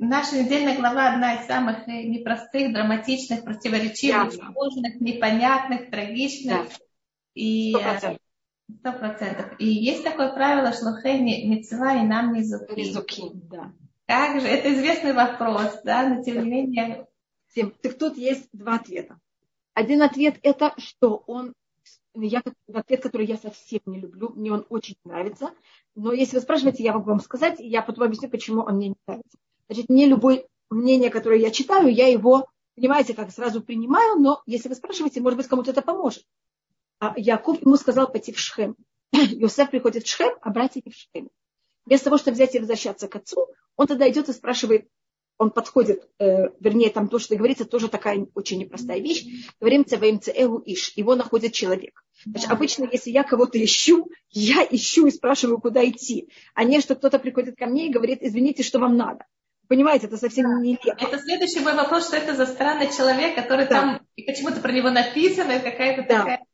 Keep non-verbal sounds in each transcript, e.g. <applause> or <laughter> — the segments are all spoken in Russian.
наша недельная глава одна из самых э, непростых, драматичных, противоречивых, сложных, непонятных, трагичных. Да. И сто процентов. И есть такое правило шлухей мецва и нам не зуки. да. Как же? Это известный вопрос, да, но тем не менее. Всем. Так тут есть два ответа. Один ответ это, что он я ответ, который я совсем не люблю, мне он очень нравится. Но если вы спрашиваете, я могу вам сказать, и я потом объясню, почему он мне не нравится. Значит, не любое мнение, которое я читаю, я его, понимаете, как сразу принимаю, но если вы спрашиваете, может быть, кому-то это поможет. А Яков ему сказал пойти в Шхем. <laughs> Йосеф приходит в Шхем, а братья в Шхеме. Вместо того, чтобы взять и возвращаться к отцу, он тогда идет и спрашивает, он подходит, э, вернее, там то, что говорится, тоже такая очень непростая вещь. Говорим цеваим цеэлу иш. Его находит человек. Значит, обычно, если я кого-то ищу, я ищу и спрашиваю, куда идти. А не, что кто-то приходит ко мне и говорит, извините, что вам надо. Понимаете, это совсем да. нелепо. Это следующий мой вопрос, что это за странный человек, который да. там, и почему-то про него написано, какая-то да. такая...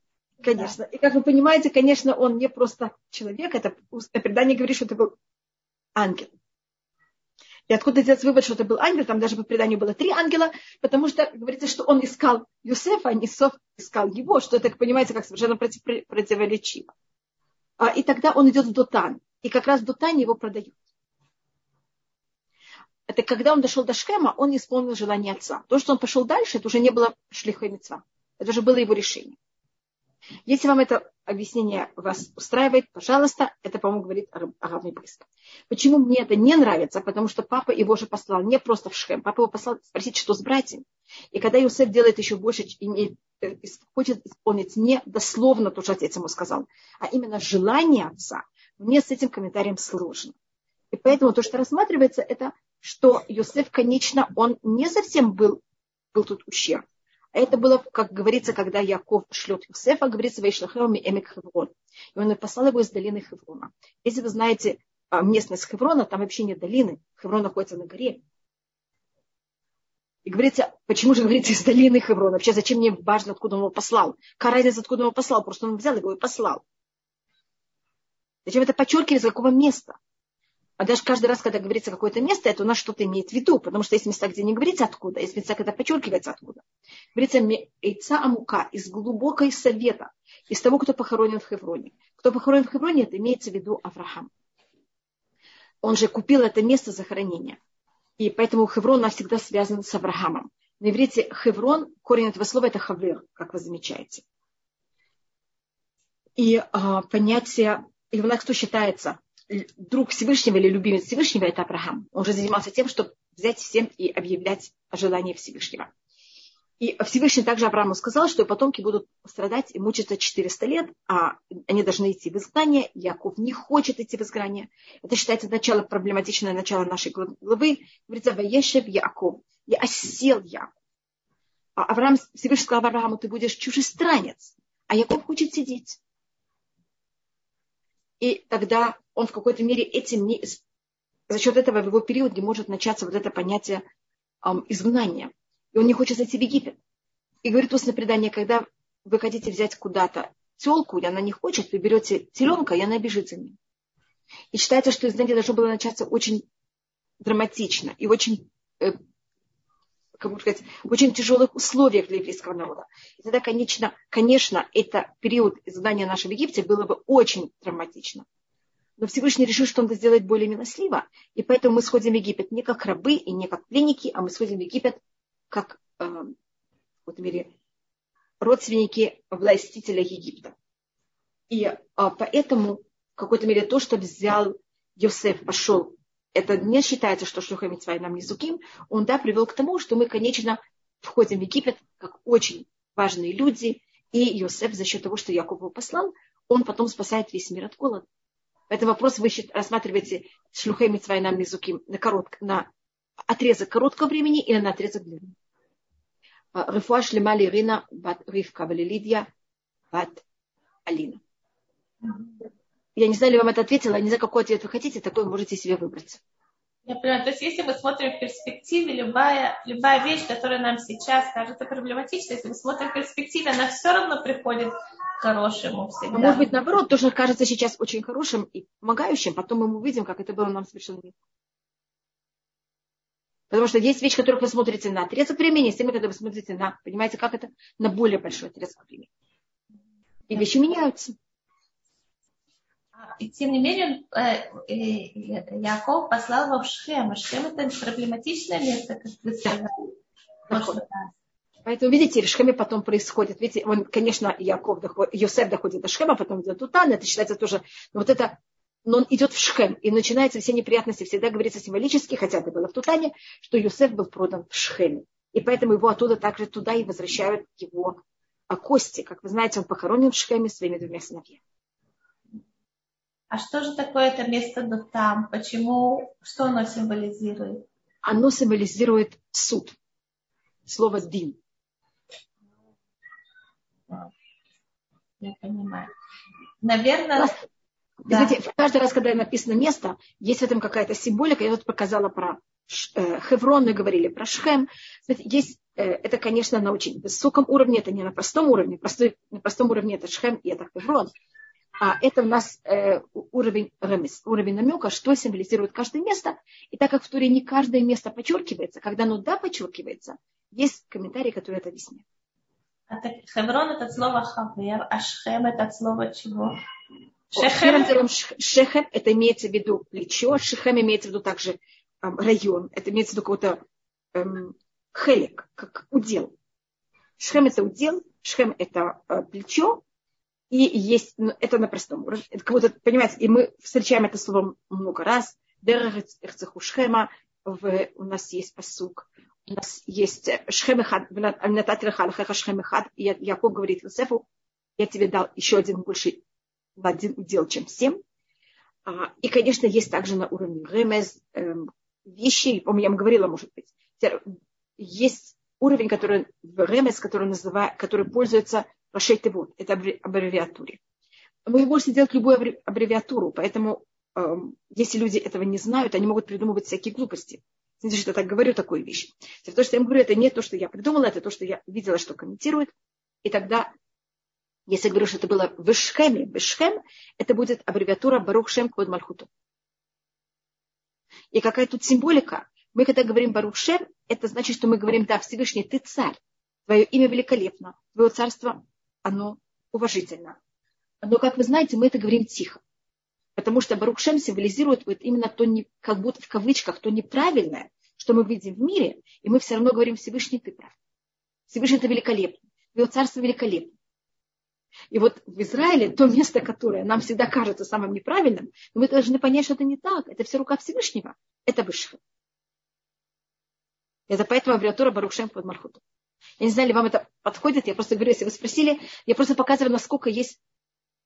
Конечно. И как вы понимаете, конечно, он не просто человек, это предание говорит, что это был ангел. И откуда делать вывод, что это был ангел, там даже по преданию было три ангела, потому что говорится, что он искал Юсефа, а Нисов искал его, что это, понимаете, как совершенно против, противоречиво. А, и тогда он идет в Дотан, и как раз в Дотане его продают. Это когда он дошел до Шхема, он исполнил желание отца. То, что он пошел дальше, это уже не было шлихой Это уже было его решение. Если вам это объяснение вас устраивает, пожалуйста, это, по-моему, говорит Арабный Бриск. Почему мне это не нравится? Потому что папа его же послал не просто в Шхем. Папа его послал спросить, что с братьями. И когда Иосиф делает еще больше, и э, хочет исполнить не дословно то, что отец ему сказал, а именно желание отца, мне с этим комментарием сложно. И поэтому то, что рассматривается, это что Иосиф, конечно, он не совсем был, был тут ущерб. Это было, как говорится, когда Яков шлет Юсефа, говорится, Вейшлахеоми Эмик Хеврон. И он послал его из долины Хеврона. Если вы знаете а, местность Хеврона, там вообще нет долины. Хеврон находится на горе. И говорится, почему же говорится из долины Хеврона? Вообще, зачем мне важно, откуда он его послал? Какая разница, откуда он его послал? Просто он взял его и послал. Зачем это подчеркивать, из какого места? А даже каждый раз, когда говорится какое-то место, это у нас что-то имеет в виду, потому что есть места, где не говорится откуда, есть места, когда подчеркивается откуда. Говорится яйца амука из глубокой совета, из того, кто похоронен в Хевроне. Кто похоронен в Хевроне, это имеется в виду Авраам. Он же купил это место захоронения. И поэтому Хеврон навсегда связан с Авраамом. На иврите Хеврон, корень этого слова это хавер, как вы замечаете. И а, понятие, и у нас кто считается друг Всевышнего или любимец Всевышнего, это Авраам. Он уже занимался тем, чтобы взять всем и объявлять о желании Всевышнего. И Всевышний также Аврааму сказал, что потомки будут страдать и мучиться 400 лет, а они должны идти в изгнание. Яков не хочет идти в изгнание. Это считается начало, проблематичное начало нашей главы. Говорится, Ваешев Яков. Я осел Яков. А Авраам, Всевышний сказал Аврааму, ты будешь чужестранец. А Яков хочет сидеть. И тогда он в какой-то мере этим не, за счет этого в его период может начаться вот это понятие эм, изгнания. И он не хочет зайти в Египет. И говорит устное предание, когда вы хотите взять куда-то телку, и она не хочет, вы берете теленка, и она бежит за ним. И считается, что изгнание должно было начаться очень драматично и очень, э, как можно сказать, в очень тяжелых условиях для еврейского народа. И тогда, конечно, конечно, это период изгнания нашего Египте было бы очень драматично. Но Всевышний решил, что он это сделает более милостливо. И поэтому мы сходим в Египет не как рабы и не как пленники, а мы сходим в Египет как э, в этом мире, родственники властителя Египта. И э, поэтому в какой-то мере то, что взял Йосеф, пошел, это не считается, что Шлюха Митцвай нам не зуким, он да, привел к тому, что мы, конечно, входим в Египет как очень важные люди, и Йосеф за счет того, что Яков его послал, он потом спасает весь мир от голода. Это вопрос вы рассматриваете шлюхей митцвай нам мизуким на, коротко, на отрезок короткого времени или на отрезок длинного. Рефуа шлема Ирина бат Ривка Валилидия бат Алина. Я не знаю, ли вам это ответила, не знаю, какой ответ вы хотите, такой можете себе выбрать. Я понимаю. То есть, если мы смотрим в перспективе, любая, любая вещь, которая нам сейчас кажется проблематичной, если мы смотрим в перспективе, она все равно приходит к хорошему всегда. А может быть, наоборот, тоже кажется сейчас очень хорошим и помогающим, потом мы увидим, как это было нам совершенно Потому что есть вещи, которых вы смотрите на отрезок времени, есть темы, которые вы смотрите на, понимаете, как это, на более большой отрезок времени. И вещи меняются. И тем не менее, э, Яков послал его в Шхем. А Шхем это проблематичное место, как вы сказали. Поэтому, видите, в Шхеме потом происходит. Видите, он, конечно, Яков доходит, Йосеф доходит до Шхема, потом идет Тутан, это считается тоже, но вот это, но он идет в Шхем, и начинаются все неприятности, всегда говорится символически, хотя это было в Тутане, что Йосеф был продан в Шхеме. И поэтому его оттуда также туда и возвращают его а, кости. Как вы знаете, он похоронен в Шхеме своими двумя сыновьями. А что же такое это место Дотам? Почему? Что оно символизирует? Оно символизирует суд. Слово «дин». Я понимаю. Наверное... Да. Знаете, каждый раз, когда написано место, есть в этом какая-то символика. Я вот показала про э, Хеврон, мы говорили про Шхем. Знаете, есть, э, это, конечно, на очень высоком уровне, это не на простом уровне. Простой, на простом уровне это Шхем и это Хеврон. А это у нас э, уровень ремес, уровень намека, что символизирует каждое место. И так как в Туре не каждое место подчеркивается, когда оно да подчеркивается, есть комментарии, которые это объясняют. А так Хеврон это слово хавер, а Шхем это слово чего? Шехем. Шехем это имеется в виду плечо, Шехем имеется в виду также эм, район, это имеется в виду какой-то эм, хелик, как удел. Шхем это удел, Шхем это э, плечо, и есть, ну, это на простом уровне. Это как будто, понимаете, и мы встречаем это слово много раз. Шхема, у нас есть посук у нас есть Шхемехад, Шхемехад, и Яков говорит Йосефу, я тебе дал еще один больше в один удел, чем всем. А, и, конечно, есть также на уровне ремез эм, вещи, помню, я вам говорила, может быть, есть уровень, который в ремез, который, называет, который пользуется Рашей Тевот, это аббревиатуре. Мы можем делать любую аббревиатуру, поэтому эм, если люди этого не знают, они могут придумывать всякие глупости. Смотрите, что я так говорю такую вещь. То, что я говорю, это не то, что я придумала, это то, что я видела, что комментирует. И тогда, если я говорю, что это было в Шхеме, в Шхем, это будет аббревиатура Барух Шем Квод Мальхуту. И какая тут символика? Мы, когда говорим Барух Шем, это значит, что мы говорим, да, Всевышний, ты царь, твое имя великолепно, твое царство, оно уважительно. Но, как вы знаете, мы это говорим тихо. Потому что Барухшем символизирует вот именно то, не, как будто в кавычках, то неправильное, что мы видим в мире, и мы все равно говорим, Всевышний, ты прав. Всевышний, это великолепно. Его царство великолепно. И вот в Израиле то место, которое нам всегда кажется самым неправильным, мы должны понять, что это не так. Это все рука Всевышнего. Это высшее. Это поэтому аббревиатура Барухшем под Мархутом. Я не знаю, ли вам это подходит. Я просто говорю, если вы спросили, я просто показываю, насколько есть,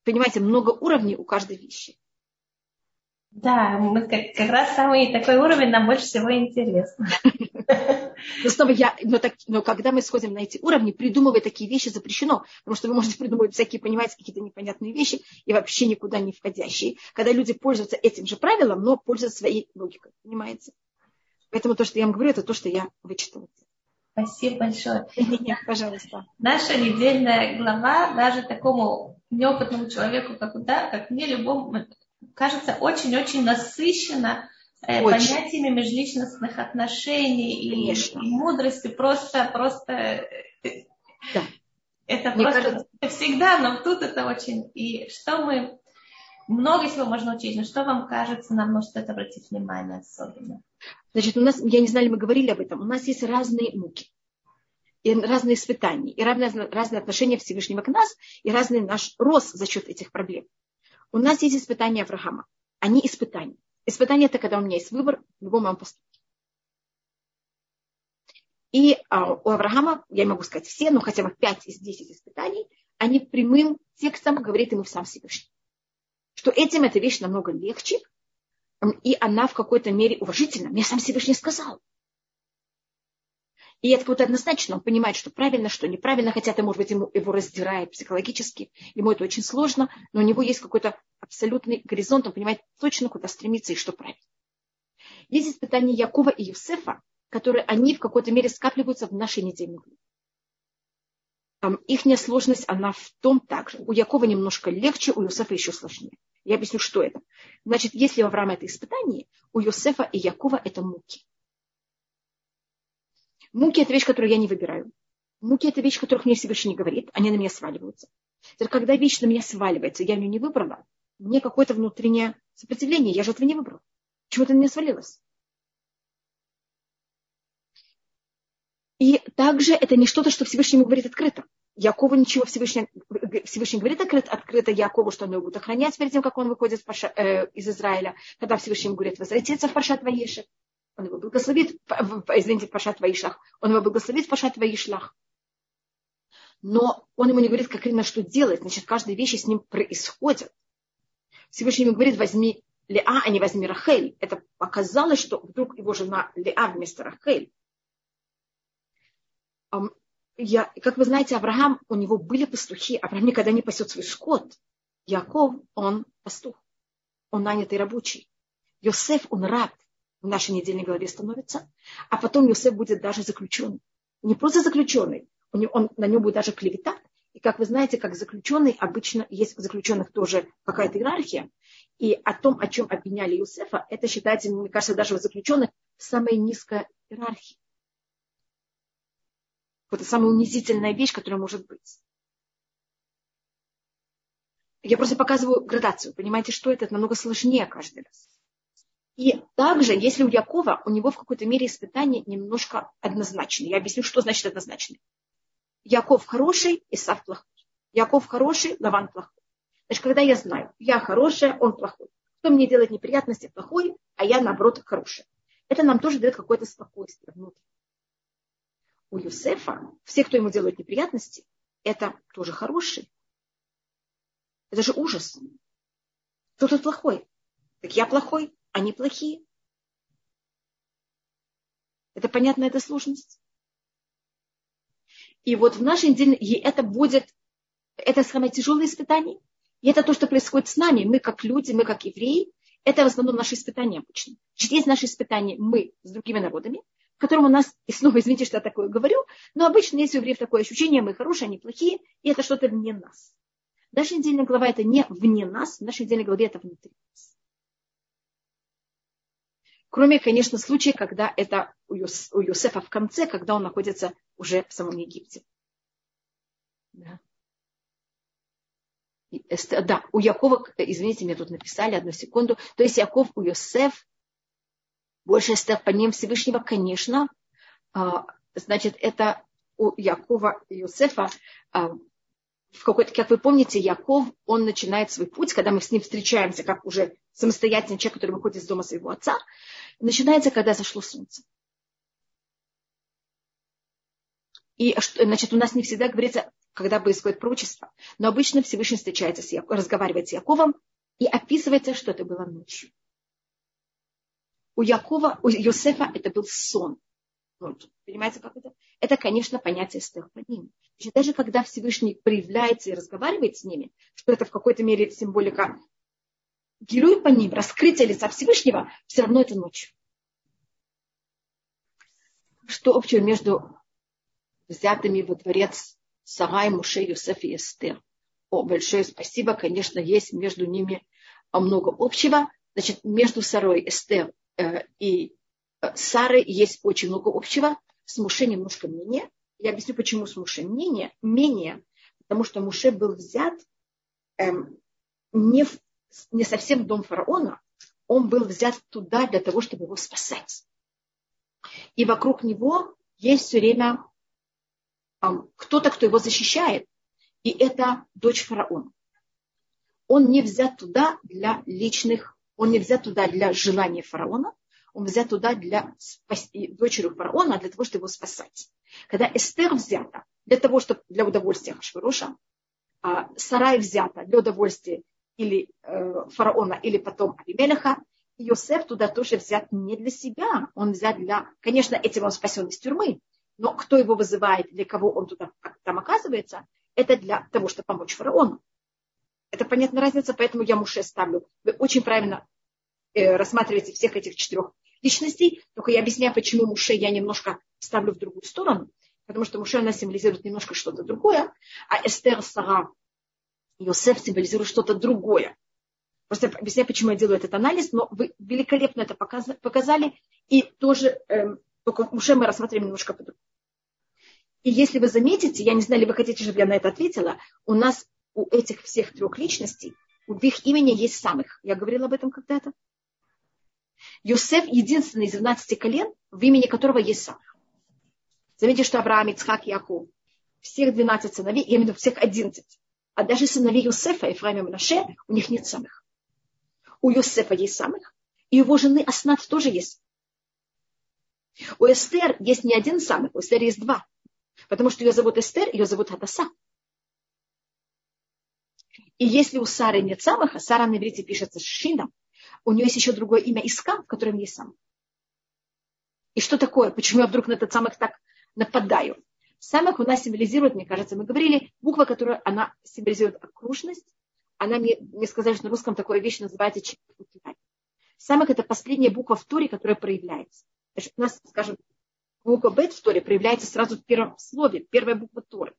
понимаете, много уровней у каждой вещи. Да, мы как, как раз самый такой уровень нам больше всего интересно. <laughs> Но снова я, но, так, но когда мы сходим на эти уровни, придумывать такие вещи запрещено, потому что вы можете придумывать всякие, понимаете, какие-то непонятные вещи и вообще никуда не входящие. Когда люди пользуются этим же правилом, но пользуются своей логикой, понимаете? Поэтому то, что я вам говорю, это то, что я вычитала. Спасибо большое. Нет, пожалуйста. Наша недельная глава даже такому неопытному человеку, как, да, как мне, любому, кажется, очень-очень насыщена э, очень. понятиями межличностных отношений и, и мудрости. Просто, просто э, да. это Мне просто кажется... всегда, но тут это очень. И что мы много всего можно учить, но что вам кажется, нам может это обратить внимание особенно? Значит, у нас, я не знаю, мы говорили об этом, у нас есть разные муки, и разные испытания, и разные, разные отношения Всевышнего к нас, и разный наш рост за счет этих проблем. У нас есть испытания Авраама. Они испытания. Испытание это когда у меня есть выбор в любом моем поступке. И а, у Авраама, я могу сказать все, но хотя бы 5 из 10 испытаний, они прямым текстом говорит ему сам Всевышний. Что этим эта вещь намного легче, и она в какой-то мере уважительна. Мне сам Всевышний сказал. И это вот однозначно, он понимает, что правильно, что неправильно, хотя это, может быть, ему его раздирает психологически, ему это очень сложно, но у него есть какой-то абсолютный горизонт, он понимает точно, куда стремиться и что правильно. Есть испытания Якова и Юсефа, которые они в какой-то мере скапливаются в нашей недельной главе. Их сложность, она в том также. У Якова немножко легче, у Юсефа еще сложнее. Я объясню, что это. Значит, если у Авраама это испытание, у Юсефа и Якова это муки. Муки – это вещь, которую я не выбираю. Муки – это вещь, которых мне Всевышний не говорит, они на меня сваливаются. Когда вещь на меня сваливается, я ее не выбрала, мне какое-то внутреннее сопротивление, я же этого не выбрала. Почему-то на меня свалилось. И также это не что-то, что Всевышний ему говорит открыто. Якову ничего Всевышний, Всевышний говорит открыто, открыто Якову, что он его будет охранять перед тем, как он выходит Паша, э, из Израиля. Когда Всевышний говорит возвратиться в Пашат Ваешек, он его благословит, извините, в Пашат Ваишлах, он его благословит в Пашат Ваишлах. Но он ему не говорит, как именно что делать. Значит, каждая вещь с ним происходит. Всевышний ему говорит, возьми Леа, а не возьми Рахель. Это показалось, что вдруг его жена Леа вместо Рахель я, как вы знаете, Авраам, у него были пастухи. Авраам никогда не пасет свой скот. Яков, он пастух. Он нанятый рабочий. Йосеф, он раб. В нашей недельной главе становится. А потом Йосеф будет даже заключенный. Не просто заключенный. У него, он, на нем будет даже клевета. И как вы знаете, как заключенный, обычно есть в заключенных тоже какая-то иерархия. И о том, о чем обвиняли Юсефа, это считается, мне кажется, даже в заключенных самая низкая иерархия. Это самая унизительная вещь, которая может быть. Я просто показываю градацию. Понимаете, что это? Это намного сложнее каждый раз. И также, если у Якова, у него в какой-то мере испытания немножко однозначные. Я объясню, что значит однозначный. Яков хороший, Исав плохой. Яков хороший, Лаван плохой. Значит, когда я знаю, я хорошая, он плохой. Кто мне делает неприятности, плохой, а я, наоборот, хорошая. Это нам тоже дает какое-то спокойствие внутри у Юсефа, все, кто ему делают неприятности, это тоже хороший. Это же ужас. Кто тут плохой? Так я плохой, они плохие. Это понятно, это сложность. И вот в нашей неделе это будет, это самое тяжелое испытание. И это то, что происходит с нами. Мы как люди, мы как евреи. Это в основном наши испытания обычно. Есть наши испытания мы с другими народами, в котором у нас, и снова извините, что я такое говорю, но обычно есть у евреев такое ощущение, мы хорошие, они плохие, и это что-то вне нас. Наша недельная глава это не вне нас, в нашей недельной главе это внутри нас. Кроме, конечно, случая, когда это у, Юс, у Юсефа в конце, когда он находится уже в самом Египте. Да. Да, у Якова, извините, мне тут написали одну секунду, то есть Яков у Йосеф больше став по ним Всевышнего, конечно, а, значит, это у Якова и Иосифа, а, в какой-то, как вы помните, Яков, он начинает свой путь, когда мы с ним встречаемся, как уже самостоятельный человек, который выходит из дома своего отца, начинается, когда зашло солнце. И значит, у нас не всегда говорится, когда происходит пророчество, но обычно Всевышний встречается с Яковом, разговаривает с Яковом, и описывается, что это было ночью у Якова, у Йосефа это был сон. Вот. Понимаете, как это? Это, конечно, понятие стехпаним. Значит, даже когда Всевышний проявляется и разговаривает с ними, что это в какой-то мере символика герой по ним, раскрытие лица Всевышнего, все равно это ночь. Что общего между взятыми во дворец Сарай, Муше, Юсеф и Эстер? О, большое спасибо, конечно, есть между ними много общего. Значит, между Сарой, Эстер Э, и э, Сары есть очень много общего, с Муше немножко менее. Я объясню, почему с Муше менее. менее потому что Муше был взят эм, не, в, не совсем в дом фараона, он был взят туда для того, чтобы его спасать. И вокруг него есть все время эм, кто-то, кто его защищает. И это дочь фараона. Он не взят туда для личных он не взят туда для желания фараона, он взят туда для спасти дочерью фараона, для того, чтобы его спасать. Когда Эстер взята для того, чтобы для удовольствия Хашвироша, а Сарай взята для удовольствия или э, фараона, или потом Авимелеха, Йосеф туда тоже взят не для себя, он взят для... Конечно, этим он спасен из тюрьмы, но кто его вызывает, для кого он туда там оказывается, это для того, чтобы помочь фараону. Это понятная разница, поэтому я Муше ставлю. Вы очень правильно э, рассматриваете всех этих четырех личностей, только я объясняю, почему Муше я немножко ставлю в другую сторону, потому что Муше она символизирует немножко что-то другое, а Эстер, Сара, Йосеф символизирует что-то другое. Просто объясняю, почему я делаю этот анализ, но вы великолепно это показали, и тоже эм, Только уже мы рассмотрим немножко по-другому. И если вы заметите, я не знаю, ли вы хотите, чтобы я на это ответила, у нас у этих всех трех личностей, у их имени есть самых. Я говорила об этом когда-то. Йосеф единственный из 12 колен, в имени которого есть самых. Заметьте, что Авраам, Ицхак, Яков, всех 12 сыновей, я имею в виду всех 11. А даже сыновей Йосефа, Ефраим и Мнаше, у них нет самых. У Йосефа есть самых, и его жены Аснат тоже есть. У Эстер есть не один самых, у Эстер есть два. Потому что ее зовут Эстер, ее зовут Хадаса. И если у Сары нет самых, Сара на иврите пишется с шином, у нее есть еще другое имя Иска, в котором есть сам. И что такое? Почему я вдруг на этот самых так нападаю? Самых у нас символизирует, мне кажется, мы говорили, буква, которая она символизирует окружность. Она мне, мне сказали, что на русском такое вещь называется Самых это последняя буква в туре, которая проявляется. Значит, у нас, скажем, буква Бет в Торе проявляется сразу в первом слове, первая буква Торы.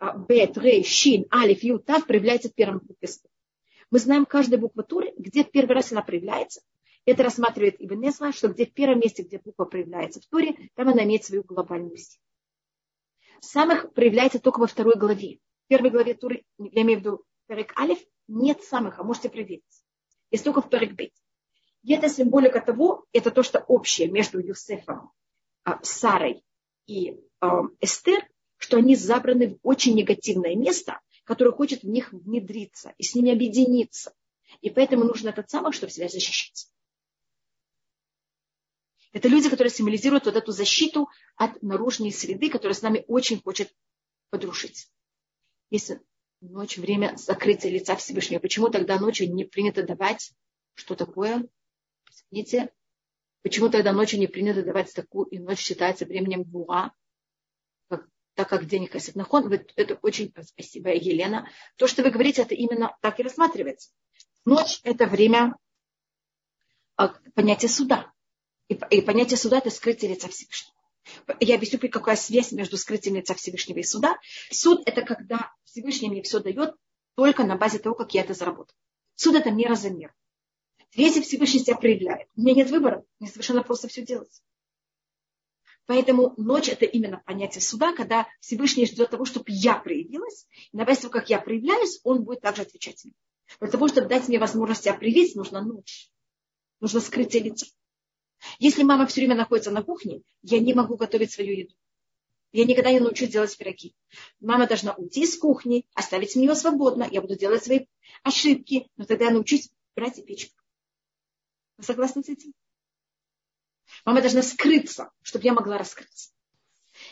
А, Бет, Рей, Шин, Алиф, Ю, Тав проявляется в первом букве Мы знаем каждую букву Торы, где в первый раз она проявляется. Это рассматривает Ибн Несла, что где в первом месте, где буква проявляется в Торе, там она имеет свою глобальную силу. Самых проявляется только во второй главе. В первой главе Туры, я имею в виду Перек Алиф, нет самых, а можете проверить. Есть только в Перек Бет. И это символика того, это то, что общее между Юсефом а, Сарой и а, Эстер, что они забраны в очень негативное место, которое хочет в них внедриться и с ними объединиться. И поэтому нужно этот самых, чтобы себя защищать. Это люди, которые символизируют вот эту защиту от наружной среды, которая с нами очень хочет подрушить. Если ночь время закрытия лица Всевышнего, почему тогда ночью не принято давать что такое? Извините, Почему тогда ночью не принято давать такую, и ночь считается временем буа, так как день Хасид Нахон? Это очень спасибо, Елена. То, что вы говорите, это именно так и рассматривается. Ночь – это время а, понятия суда. И, понятие суда – это скрытие лица Всевышнего. Я объясню, какая связь между скрытием лица Всевышнего и суда. Суд – это когда Всевышний мне все дает только на базе того, как я это заработал. Суд – это мера за меру. Если Всевышний себя проявляет, у меня нет выбора, мне совершенно просто все делать. Поэтому ночь – это именно понятие суда, когда Всевышний ждет того, чтобы я проявилась. И на базе того, как я проявляюсь, он будет также отвечать мне. Для того, чтобы дать мне возможность себя проявить, нужна ночь. Нужно скрытие лица. Если мама все время находится на кухне, я не могу готовить свою еду. Я никогда не научусь делать пироги. Мама должна уйти из кухни, оставить меня свободно. Я буду делать свои ошибки, но тогда я научусь брать и печь. Вы согласны с этим? Мама должна скрыться, чтобы я могла раскрыться.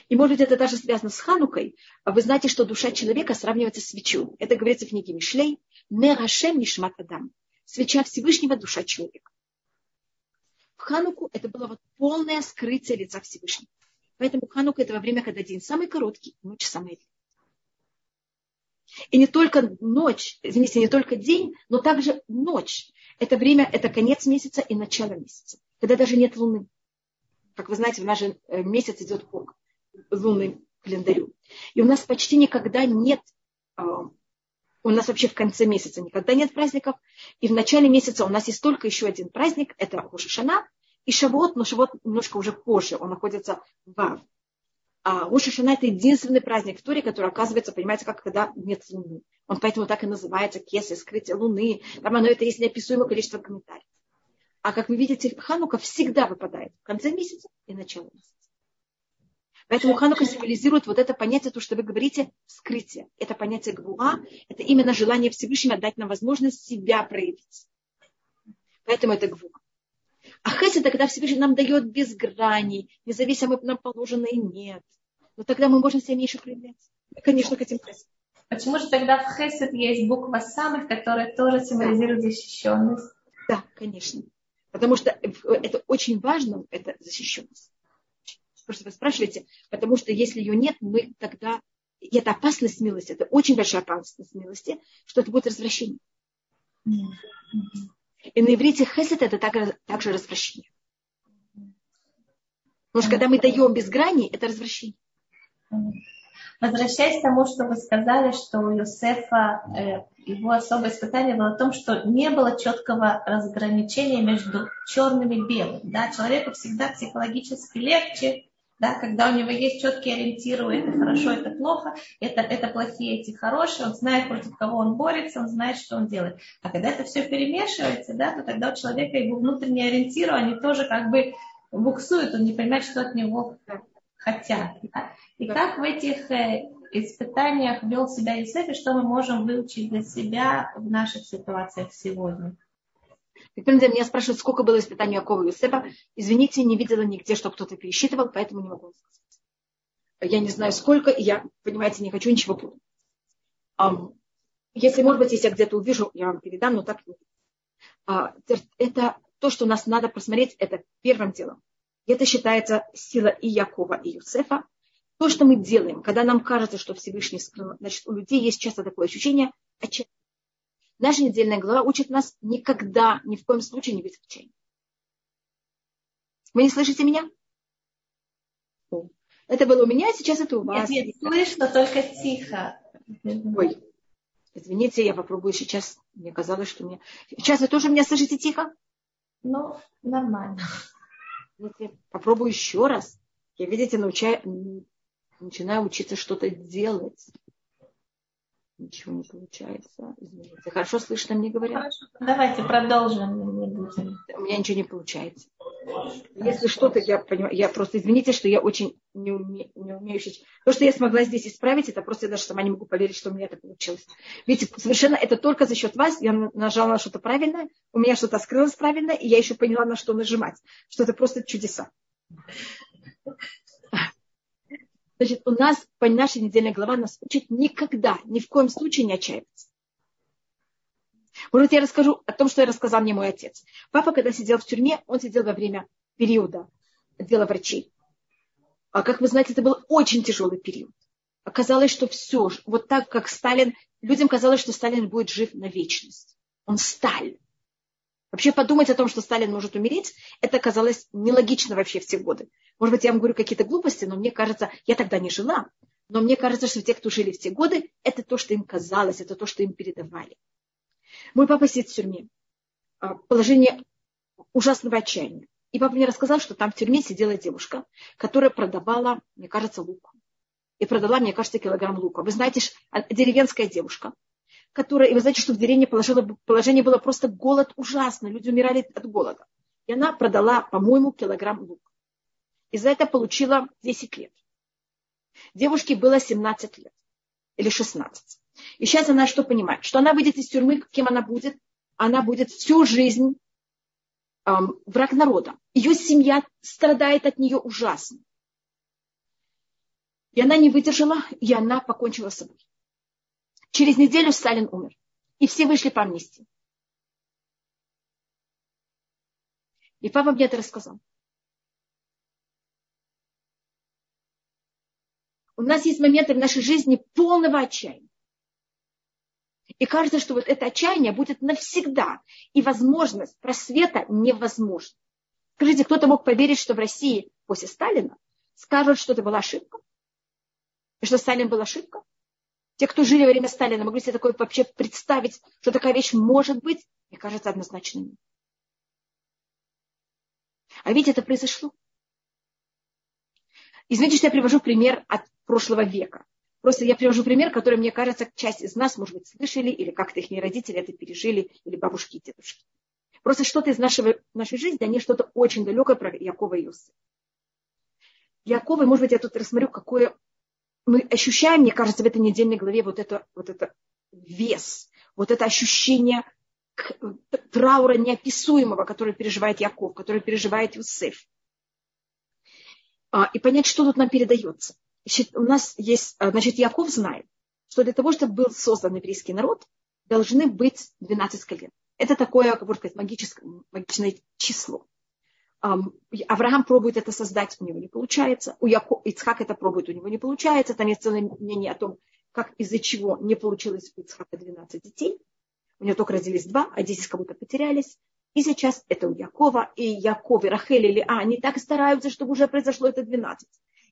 И может быть это даже связано с Ханукой. Вы знаете, что душа человека сравнивается с свечой. Это говорится в книге Мишлей. Не Рашем Нишмат Адам. Свеча Всевышнего, душа человека. В Хануку это было вот полное скрытие лица Всевышнего. Поэтому Ханука это во время, когда день самый короткий, ночь самая длинная. И не только ночь, извините, не только день, но также ночь. Это время, это конец месяца и начало месяца, когда даже нет луны. Как вы знаете, в наш э, месяц идет по лунному календарю. И у нас почти никогда нет, а, у нас вообще в конце месяца никогда нет праздников. И в начале месяца у нас есть только еще один праздник, это Рошашана и Шавот, но Шавот немножко уже позже, он находится в а Роша Шана это единственный праздник в Торе, который оказывается, понимаете, как когда нет луны. Он поэтому так и называется Кесы, скрытие луны. Там оно это есть неописуемое количество комментариев. А как вы видите, Ханука всегда выпадает в конце месяца и начало месяца. Поэтому Ханука символизирует вот это понятие, то, что вы говорите, скрытие. Это понятие гвуа, это именно желание Всевышнего дать нам возможность себя проявить. Поэтому это гвуа. А хесед, когда Всевышний нам дает без граней, независимо нам положено и нет. Но тогда мы можем себя меньше проявлять. Мы, конечно, хотим хесед. Почему же тогда в хесед есть буква самых, которая тоже символизирует защищенность? Да, конечно. Потому что это очень важно, это защищенность. Просто вы спрашиваете, потому что если ее нет, мы тогда... И это опасность милости, это очень большая опасность милости, что это будет развращение. И на иврите хесед это также, также развращение. Потому что когда мы даем без грани, это развращение. Возвращаясь к тому, что вы сказали, что у Юсефа э, его особое испытание было в том, что не было четкого разграничения между черным и белым. Да? Человеку всегда психологически легче, да, когда у него есть четкие ориентиры, это хорошо, это плохо, это, это плохие, эти хорошие, он знает, против кого он борется, он знает, что он делает. А когда это все перемешивается, да, то тогда у человека его внутренние ориентиры, они тоже как бы буксуют, он не понимает, что от него хотят. Да? И как в этих э, испытаниях вел себя Иосиф, и что мы можем выучить для себя в наших ситуациях сегодня. Например, меня спрашивают, сколько было испытаний Якова Юсефа. Извините, не видела нигде, чтобы кто-то пересчитывал, поэтому не могу сказать. Я не знаю, сколько, и я, понимаете, не хочу ничего путать. Um, если, может быть, если я где-то увижу, я вам передам, но так нет. Uh, это то, что нас надо посмотреть, это первым делом. Это считается сила и Якова, и Юсефа то, что мы делаем, когда нам кажется, что Всевышний скрыл, значит, у людей есть часто такое ощущение отчаяния. Наша недельная глава учит нас никогда, ни в коем случае не быть в отчаянии. Вы не слышите меня? Это было у меня, а сейчас это у вас. Нет, нет, слышно, только тихо. Ой, извините, я попробую сейчас. Мне казалось, что мне... Сейчас вы тоже меня слышите тихо? Ну, нормально. Попробую еще раз. Я, видите, научаю, начинаю учиться что-то делать. Ничего не получается. Извините. Хорошо слышно мне говорят? Хорошо. Давайте продолжим. У меня ничего не получается. Если что-то, я понимаю, я просто, извините, что я очень не, уме, не умеющая. То, что я смогла здесь исправить, это просто я даже сама не могу поверить, что у меня это получилось. Видите, совершенно это только за счет вас. Я нажала на что-то правильное, у меня что-то скрылось правильно, и я еще поняла, на что нажимать. Что это просто чудеса. Значит, у нас, по нашей недельной глава нас учит никогда, ни в коем случае не отчаиваться. Может, я расскажу о том, что я рассказал мне мой отец. Папа, когда сидел в тюрьме, он сидел во время периода дела врачей. А как вы знаете, это был очень тяжелый период. Оказалось, что все, вот так как Сталин, людям казалось, что Сталин будет жив на вечность. Он Сталин. Вообще подумать о том, что Сталин может умереть, это казалось нелогично вообще в те годы. Может быть, я вам говорю какие-то глупости, но мне кажется, я тогда не жила, но мне кажется, что те, кто жили в те годы, это то, что им казалось, это то, что им передавали. Мой папа сидит в тюрьме. А, положение ужасного отчаяния. И папа мне рассказал, что там в тюрьме сидела девушка, которая продавала, мне кажется, лук. И продала, мне кажется, килограмм лука. Вы знаете, а, деревенская девушка, которая, и вы знаете, что в деревне положение, положение было просто голод ужасно, люди умирали от голода. И она продала, по-моему, килограмм лука. И за это получила 10 лет. Девушке было 17 лет или 16. И сейчас она что понимает? Что она выйдет из тюрьмы, кем она будет? Она будет всю жизнь эм, враг народа. Ее семья страдает от нее ужасно. И она не выдержала, и она покончила с собой. Через неделю Сталин умер. И все вышли по амнистии. И папа мне это рассказал. У нас есть моменты в нашей жизни полного отчаяния. И кажется, что вот это отчаяние будет навсегда. И возможность просвета невозможна. Скажите, кто-то мог поверить, что в России после Сталина скажут, что это была ошибка? И что Сталин был ошибка? Те, кто жили во время Сталина, могли себе такое вообще представить, что такая вещь может быть? Мне кажется, однозначно нет. А ведь это произошло. Извините, что я привожу пример от прошлого века. Просто я привожу пример, который, мне кажется, часть из нас, может быть, слышали, или как-то их родители это пережили, или бабушки и дедушки. Просто что-то из нашего, нашей жизни, они что-то очень далекое про Якова и Иосифа. Якова, может быть, я тут рассмотрю, какое мы ощущаем, мне кажется, в этой недельной главе вот это, вот это вес, вот это ощущение траура неописуемого, который переживает Яков, который переживает Иосиф. А, и понять, что тут нам передается. Значит, у нас есть, а, значит, Яков знает, что для того, чтобы был создан еврейский народ, должны быть 12 колен. Это такое, как можно сказать, магическое, магичное число. Авраам пробует это создать, у него не получается. У Яко... Ицхак это пробует, у него не получается. Там есть целое мнение о том, как из-за чего не получилось у Ицхака 12 детей. У него только родились два, а 10 кого-то потерялись. И сейчас это у Якова, и Яков, и Рахель, или А, они так стараются, чтобы уже произошло это 12.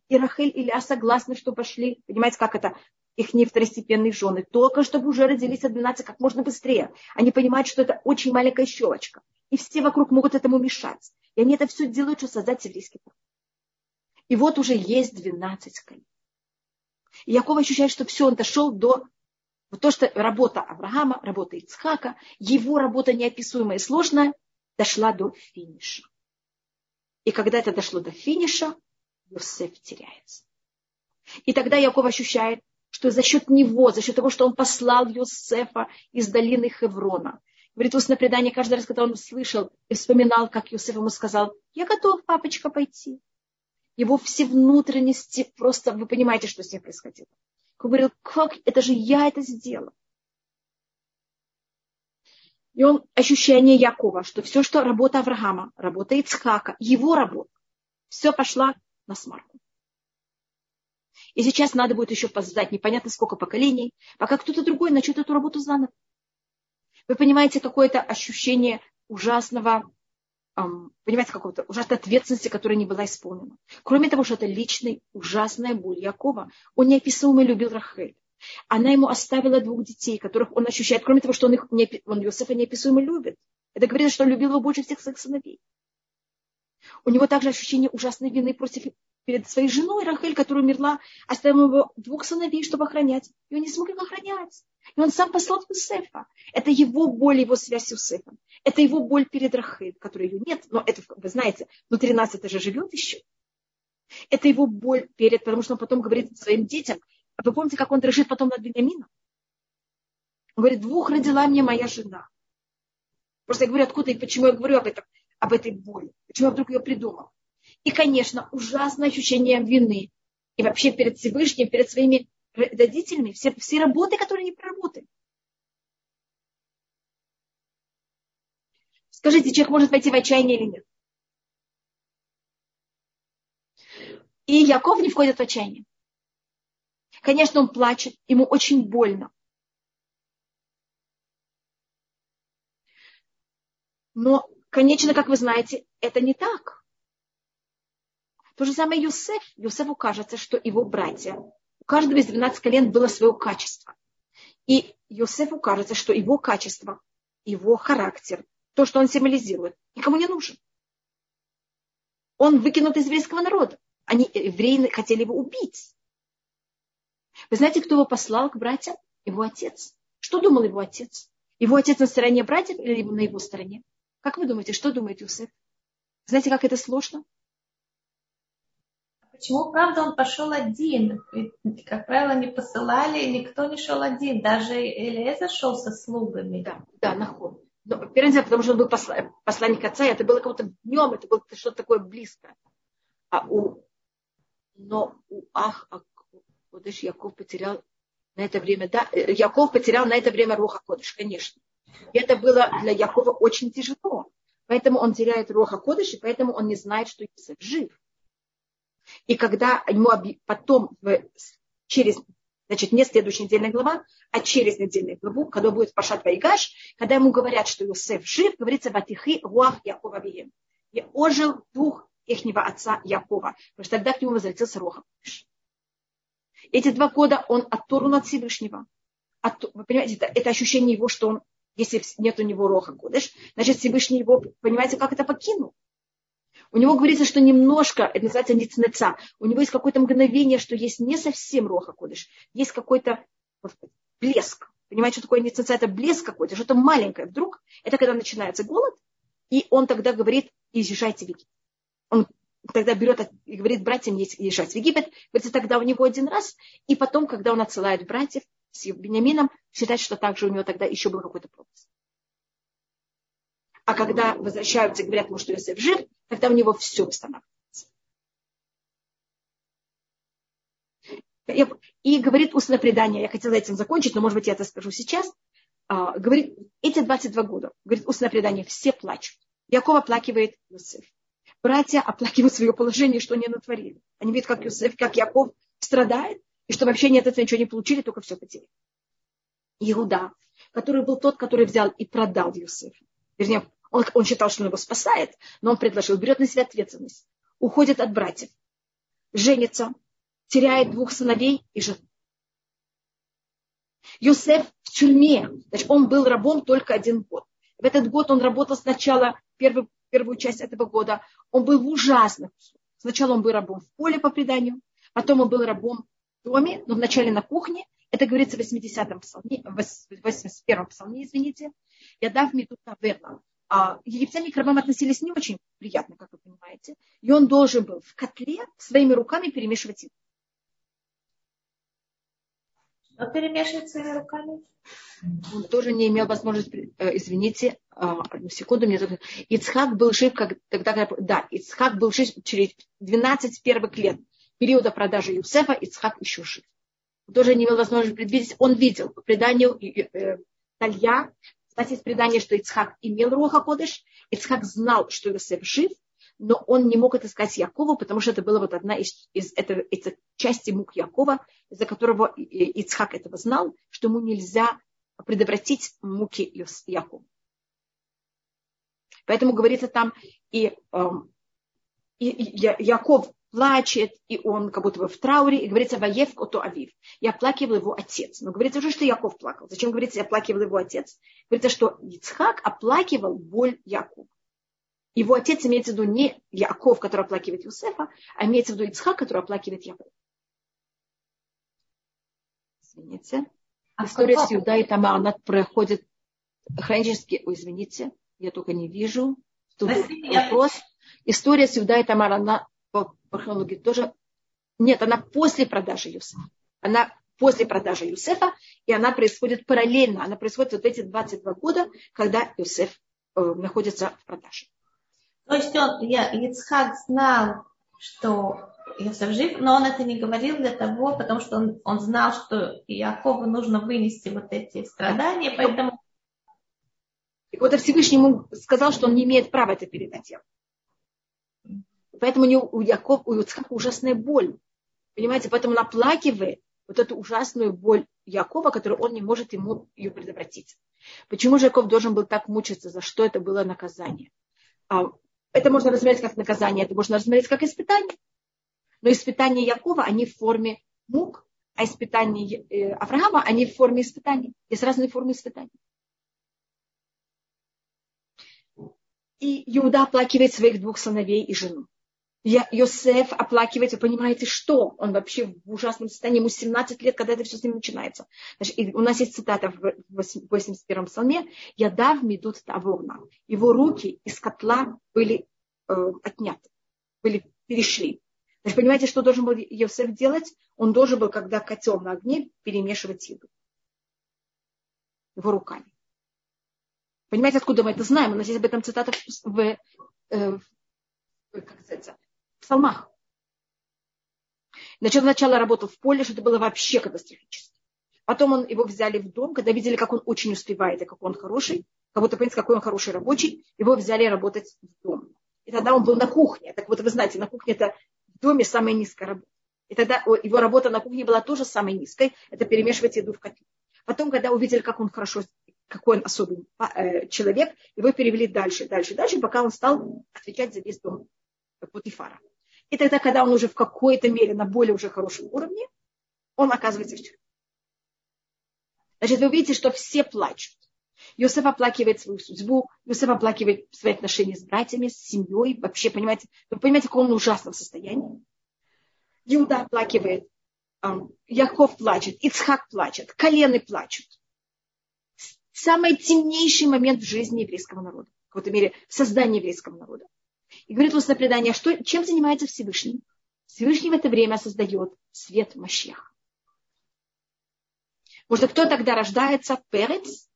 И Рахель и Ля согласны, что пошли. Понимаете, как это? Их не второстепенные жены. Только чтобы уже родились от 12 как можно быстрее. Они понимают, что это очень маленькая щелочка. И все вокруг могут этому мешать. И они это все делают, чтобы создать еврейский народ. И вот уже есть 12 колен. И Яков ощущает, что все, он дошел до вот то, что работа Авраама, работа Ицхака, его работа неописуемая и сложная, дошла до финиша. И когда это дошло до финиша, Йосеф теряется. И тогда Яков ощущает, что за счет него, за счет того, что он послал Йосефа из долины Хеврона. Говорит, устное предание, каждый раз, когда он слышал и вспоминал, как Йосеф ему сказал, я готов, папочка, пойти. Его все внутренности, просто вы понимаете, что с ним происходило. Он говорил, как, это же я это сделал. И он ощущение Якова, что все, что работа Авраама, работа Ицхака, его работа, все пошла на смарку. И сейчас надо будет еще поздать непонятно сколько поколений, пока кто-то другой начнет эту работу заново. Вы понимаете какое-то ощущение ужасного, понимаете, какого-то ужасной ответственности, которая не была исполнена. Кроме того, что это личная ужасная боль Якова. Он неописуемо любил Рахель. Она ему оставила двух детей, которых он ощущает, кроме того, что он, их он Иосифа неописуемо любит. Это говорит, что он любил его больше всех своих сыновей. У него также ощущение ужасной вины против, перед своей женой Рахель, которая умерла, оставил его двух сыновей, чтобы охранять. И он не смог их охранять. И он сам послал Юсефа. Это его боль, его связь с Юсефом. Это его боль перед Рахель, которой ее нет. Но это, вы знаете, внутри нас это же живет еще. Это его боль перед, потому что он потом говорит своим детям, а вы помните, как он дрожит потом над Бениамином? Он говорит, двух родила мне моя жена. Просто я говорю, откуда и почему я говорю об, этом, об этой боли. Почему я вдруг ее придумал. И, конечно, ужасное ощущение вины. И вообще перед Всевышним, перед своими родителями, все, все работы, которые они проработали. Скажите, человек может пойти в отчаяние или нет? И Яков не входит в отчаяние. Конечно, он плачет, ему очень больно. Но, конечно, как вы знаете, это не так. То же самое Юсеф. Юсефу кажется, что его братья, у каждого из 12 колен было свое качество. И Юсефу кажется, что его качество, его характер, то, что он символизирует, никому не нужен. Он выкинут из еврейского народа. Они, евреи, хотели его убить. Вы знаете, кто его послал к братьям? Его отец. Что думал его отец? Его отец на стороне братьев или на его стороне? Как вы думаете, что думает Юсеф? Знаете, как это сложно? Почему, правда, он пошел один? Ведь, как правило, не посылали, никто не шел один. Даже Элиэзер шел со слугами. Да, да, наход. Но, первым потому что он был посла, посланник отца, и это было кого-то днем, это было что-то такое близкое. А у, но у Ах, Кодыш Яков потерял на это время, да, э, Яков потерял на это время Роха Кодыш, конечно. И это было для Якова очень тяжело. Поэтому он теряет Роха Кодыш, и поэтому он не знает, что Иосиф жив. И когда ему потом, через, значит, не следующая недельная глава, а через недельную главу, когда будет Пашат Вайгаш, когда ему говорят, что Иосиф жив, говорится Ватихи Руах Якова Вием. И ожил дух ихнего отца Якова, потому что тогда к нему возвратился Роха Кодыш. Эти два года он отторгнут от Всевышнего. От, вы понимаете, это, это ощущение его, что он, если нет у него роха кодыш, значит Всевышний его, понимаете, как это покинул. У него говорится, что немножко, это называется ницнеца, у него есть какое-то мгновение, что есть не совсем роха кодыш, есть какой-то блеск. Понимаете, что такое ницнеца? Это блеск какой-то, что-то маленькое. Вдруг это когда начинается голод, и он тогда говорит, езжайте в Египет. Он тогда берет и говорит братьям езжать в Египет, говорится, тогда у него один раз, и потом, когда он отсылает братьев с Бениамином, считать, что также у него тогда еще был какой-то пропуск. А когда возвращаются и говорят ему, что Иосиф жив, тогда у него все восстанавливается. И говорит устное предание, я хотела этим закончить, но, может быть, я это скажу сейчас. А, говорит, эти 22 года, говорит устное предание, все плачут. Яков оплакивает Иосиф братья оплакивают свое положение, что они натворили. Они видят, как, Юсеф, как Яков страдает, и что вообще нет этого ничего не получили, только все потеряли. Иуда, который был тот, который взял и продал Юсефа. Вернее, он, он считал, что он его спасает, но он предложил, берет на себя ответственность, уходит от братьев. женится, теряет двух сыновей и жену. Юсеф в тюрьме, значит, он был рабом только один год. В этот год он работал сначала, первый, первую часть этого года, он был в ужасных Сначала он был рабом в поле по преданию, потом он был рабом доме, но вначале на кухне. Это говорится в 80-м псалме, в 81-м псалме, извините. Я дав мне тут таверна. А египтяне к рабам относились не очень приятно, как вы понимаете. И он должен был в котле своими руками перемешивать еду. Но перемешивать своими руками? Он тоже не имел возможности, э, извините, а, одну секунду, мне. Ицхак был жив, как, когда, да, Ицхак был жив через 12 первых лет периода продажи Юсефа, Ицхак еще жив. Он тоже не имел возможности предвидеть, он видел по преданию э, Талья, кстати, есть предание, что Ицхак имел Руха Кодыш, Ицхак знал, что Юсеф жив, но он не мог это сказать Якову, потому что это была вот одна из, из этого, из части мук Якова, из-за которого Ицхак этого знал, что ему нельзя предотвратить муки Якова. Поэтому говорится там, и, эм, и, и Яков плачет, и он как будто бы в трауре, и говорится, Ваев кото Авив. Я оплакивал его отец. Но говорится уже, что Яков плакал. Зачем говорится, я оплакивал его отец? Говорится, что Ицхак оплакивал боль Якова. Его отец имеется в виду не Яков, который оплакивает Юсефа, а имеется в виду Ицхак, который оплакивает Якова. Извините. А История с Юда и Тамар, она проходит хронически, Ой, извините, я только не вижу. Тут вопрос. История с Юда и Тамар, она хронологии тоже... Нет, она после продажи Юсефа. Она после продажи Юсефа, и она происходит параллельно. Она происходит вот эти 22 года, когда Юсеф э, находится в продаже. То есть он, я, Ицхак знал, что Иосиф жив, но он это не говорил для того, потому что он, он знал, что Якову нужно вынести вот эти страдания, поэтому... И вот Всевышний ему сказал, что он не имеет права это передать Поэтому у, него, у Якова, у Ицхака ужасная боль. Понимаете, поэтому он оплакивает вот эту ужасную боль Якова, которую он не может ему ее предотвратить. Почему же Яков должен был так мучиться? За что это было наказание? А, это можно рассмотреть как наказание, это можно рассмотреть как испытание. Но испытания Якова, они в форме мук, а испытания э, Авраама, они в форме испытаний. Есть разные формы испытаний. И Иуда оплакивает своих двух сыновей и жену. Йосеф оплакивает, вы понимаете, что? Он вообще в ужасном состоянии, ему 17 лет, когда это все с ним начинается. Значит, у нас есть цитата в 81-м псалме. «Ядав медут таворна». Его руки из котла были э, отняты, были, перешли. Значит, понимаете, что должен был Йосеф делать? Он должен был, когда котел на огне, перемешивать еду. Его руками. Понимаете, откуда мы это знаем? У нас есть об этом цитата в, э, в как сказать, псалмах. Значит, сначала работал в поле, что это было вообще катастрофически. Потом он, его взяли в дом, когда видели, как он очень успевает и как он хороший, как будто понимаете, какой он хороший рабочий, его взяли работать в дом. И тогда он был на кухне. Так вот, вы знаете, на кухне это в доме самая низкая работа. И тогда его работа на кухне была тоже самой низкой. Это перемешивать еду в котле. Потом, когда увидели, как он хорошо, какой он особый э, человек, его перевели дальше, дальше, дальше, пока он стал отвечать за весь дом Путифара. И тогда, когда он уже в какой-то мере на более уже хорошем уровне, он оказывается в тюрьме. Значит, вы видите, что все плачут. Иосиф оплакивает свою судьбу, Иосиф оплакивает свои отношения с братьями, с семьей. Вообще, понимаете, вы понимаете, в каком он ужасном состоянии. Иуда оплакивает, Яков плачет, Ицхак плачет, колены плачут. Самый темнейший момент в жизни еврейского народа. В какой-то мере, в создании еврейского народа. И говорит устное предание, что, чем занимается Всевышний? Всевышний в это время создает свет Машех. Может, кто тогда рождается? Перец.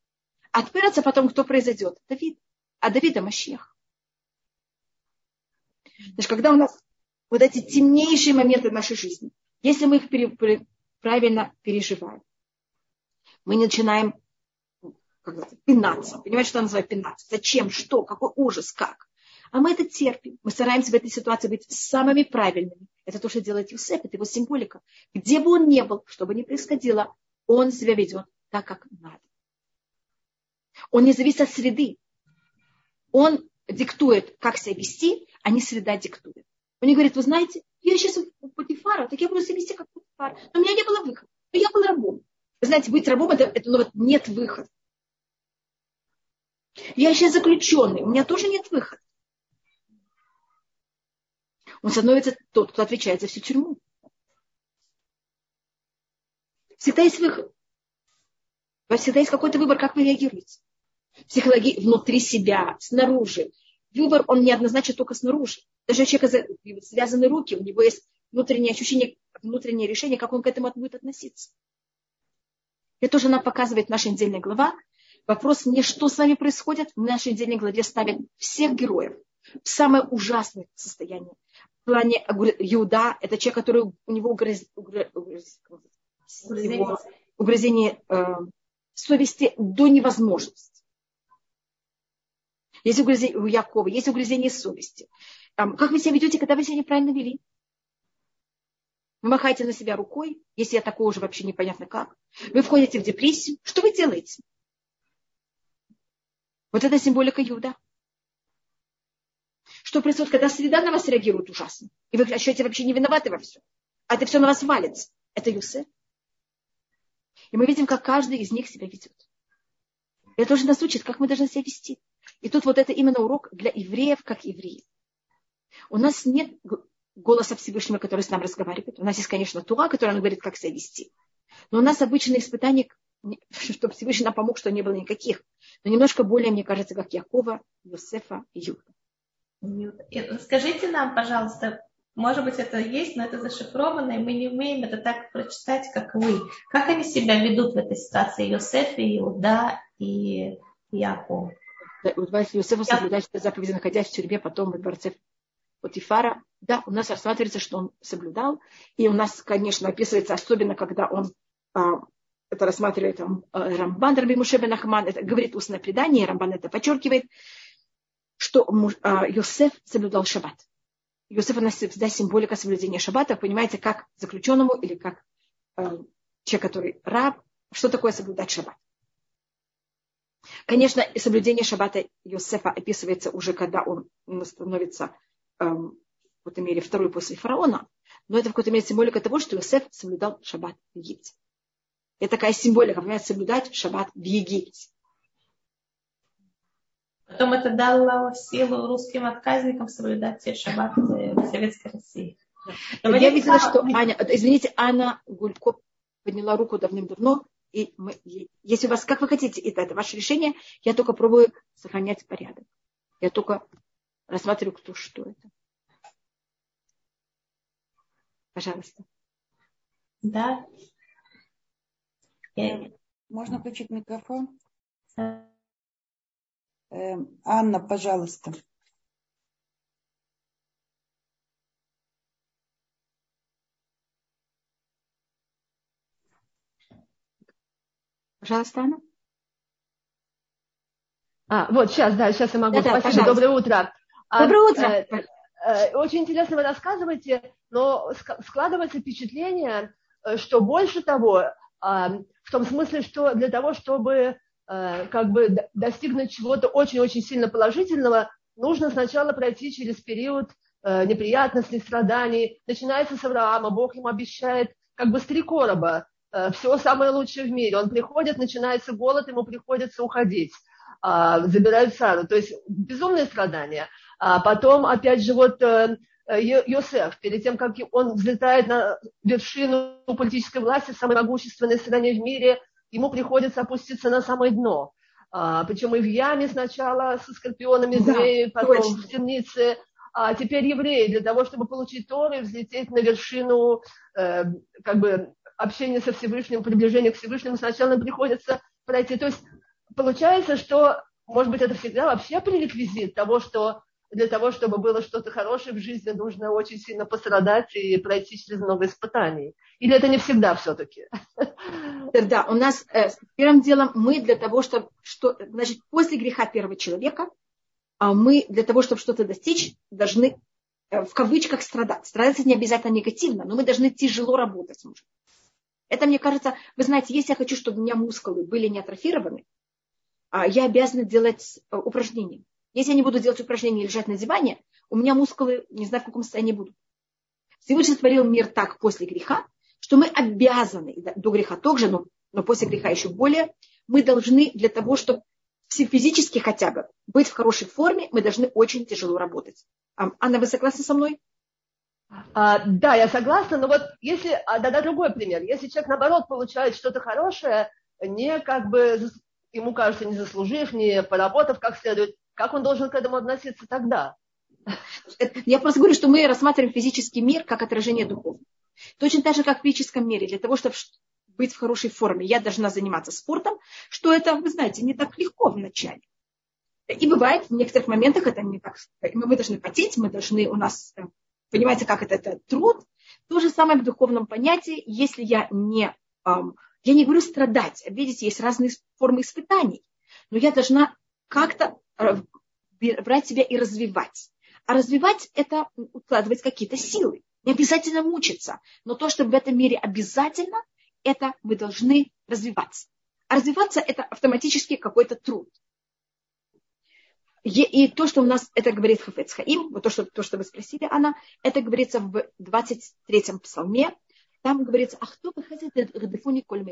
От Переца потом кто произойдет? Давид. А Давида Машех. Значит, когда у нас вот эти темнейшие моменты в нашей жизни, если мы их пере, правильно переживаем, мы начинаем как пинаться. Понимаете, что называют пинаться? Зачем? Что? Какой ужас? Как? А мы это терпим. Мы стараемся в этой ситуации быть самыми правильными. Это то, что делает Юсеф, это его символика. Где бы он ни был, что бы ни происходило, он себя ведет так, как надо. Он не зависит от среды. Он диктует, как себя вести, а не среда диктует. Он не говорит, вы знаете, я сейчас у Путифара, так я буду себя вести как Путифар. Но у меня не было выхода. Но я был рабом. Вы знаете, быть рабом это, это ну, вот нет выхода. Я сейчас заключенный, у меня тоже нет выхода. Он становится тот, кто отвечает за всю тюрьму. Всегда есть выход. У вас всегда есть какой-то выбор, как вы реагируете. Психология внутри себя, снаружи. Выбор, он не однозначен только снаружи. Даже у человека связаны руки, у него есть внутреннее ощущение, внутреннее решение, как он к этому будет относиться. Это тоже нам показывает наша недельная глава. Вопрос не что с вами происходит. В нашей недельной главе ставят всех героев в самое ужасное состояние. В плане Иуда, это человек, который у него угроз, угрозение, угрозение э, совести до невозможности. Есть угрызение у Якова, есть угрызение совести. Как вы себя ведете, когда вы себя неправильно вели? Вы махаете на себя рукой, если я такого уже вообще непонятно как. Вы входите в депрессию. Что вы делаете? Вот это символика Юда. Что происходит, когда среда на вас реагирует ужасно? И вы ощущаете вообще не виноваты во всем. А это все на вас валится. Это Юсеф. И мы видим, как каждый из них себя ведет. Это тоже нас учит, как мы должны себя вести. И тут вот это именно урок для евреев, как евреев. У нас нет голоса Всевышнего, который с нами разговаривает. У нас есть, конечно, Туа, который нам говорит, как себя вести. Но у нас обычные испытания, <laughs> чтобы Всевышний нам помог, что не было никаких. Но немножко более, мне кажется, как Якова, Йосефа и Юда. Скажите нам, пожалуйста, может быть, это есть, но это зашифровано, и мы не умеем это так прочитать, как вы. Как они себя ведут в этой ситуации, Йосеф и Иуда и Яков? Иосифа соблюдать заповеди, находясь в тюрьме, потом в дворце Потифара. Да, у нас рассматривается, что он соблюдал. И у нас, конечно, описывается, особенно когда он а, это рассматривает там, а, Рамбан Раби Мушебен Ахман, это говорит устное предание, Рамбан это подчеркивает, что а, Йосеф соблюдал шаббат. Йосеф у нас всегда символика соблюдения шаббата, понимаете, как заключенному или как э, человек, который раб, что такое соблюдать шаббат. Конечно, соблюдение шаббата Йосефа описывается уже, когда он становится эм, в какой-то мере второй после фараона, но это в какой-то мере символика того, что Йосеф соблюдал шаббат в Египте. Это такая символика, понимаете, соблюдать шаббат в Египте. Потом это дало силу русским отказникам соблюдать все шаббаты в Советской России. Но я видела, что Аня, извините, Анна Гулько подняла руку давным-давно, и мы, если у вас, как вы хотите, это, это ваше решение, я только пробую сохранять порядок. Я только рассматриваю, кто что это. Пожалуйста. Да. Можно включить микрофон? Эм, Анна, пожалуйста. Пожалуйста, Анна. А, вот сейчас, да, сейчас я могу. Да, Спасибо, пожалуйста. доброе утро. А, доброе утро. Э, э, очень интересно вы рассказываете, но складывается впечатление, э, что больше того, в том смысле, что для того, чтобы как бы достигнуть чего-то очень-очень сильно положительного, нужно сначала пройти через период неприятностей, страданий. Начинается с Авраама, Бог ему обещает как бы с три короба, Э, все самое лучшее в мире. Он приходит, начинается голод, ему приходится уходить. А, забирают Сару. То есть безумные страдания. А потом, опять же, вот э, Йосеф, перед тем, как он взлетает на вершину политической власти в самой могущественной стране в мире, ему приходится опуститься на самое дно. А, причем и в яме сначала со скорпионами, змеи, да, потом точно. в темнице. А теперь евреи для того, чтобы получить Торы, взлететь на вершину э, как бы общение со Всевышним, приближение к Всевышнему, сначала нам приходится пройти. То есть получается, что, может быть, это всегда вообще пререквизит того, что для того, чтобы было что-то хорошее в жизни, нужно очень сильно пострадать и пройти через много испытаний. Или это не всегда все-таки? <laughs> Да, у нас э, первым делом мы для того, чтобы, что, значит, после греха первого человека, а мы для того, чтобы что-то достичь, должны э, в кавычках страдать. Страдать не обязательно негативно, но мы должны тяжело работать. Может. Это, мне кажется, вы знаете, если я хочу, чтобы у меня мускулы были не атрофированы, а, я обязана делать э, упражнения. Если я не буду делать упражнения и лежать на диване, у меня мускулы, не знаю, в каком состоянии будут. Всевышний сотворил мир так после греха, что мы обязаны, до греха тоже, но, но после греха еще более, мы должны для того, чтобы физически хотя бы быть в хорошей форме, мы должны очень тяжело работать. Анна, вы согласны со мной? А, да, я согласна, но вот если, а, да, да, другой пример. Если человек, наоборот, получает что-то хорошее, не как бы, ему кажется, не заслужив, не поработав как следует, как он должен к этому относиться тогда? Я просто говорю, что мы рассматриваем физический мир как отражение духовного. Точно так же, как в физическом мире. Для того, чтобы быть в хорошей форме, я должна заниматься спортом, что это, вы знаете, не так легко вначале. И бывает, в некоторых моментах это не так. Мы должны потеть, мы должны, у нас, э, понимаете, как это, это труд. То же самое в духовном понятии, если я не, я не говорю страдать, видите, есть разные формы испытаний, но я должна как-то э, брать себя и развивать. А развивать – это укладывать какие-то силы. Не обязательно мучиться, но то, что в этом мире обязательно, это мы должны развиваться. А развиваться – это автоматически какой-то труд. И то, что у нас, это говорит Хафец Хаим, вот то что, то, что вы спросили, Анна, это говорится в 23-м псалме. Там говорится, а кто выходит Радефуни Коль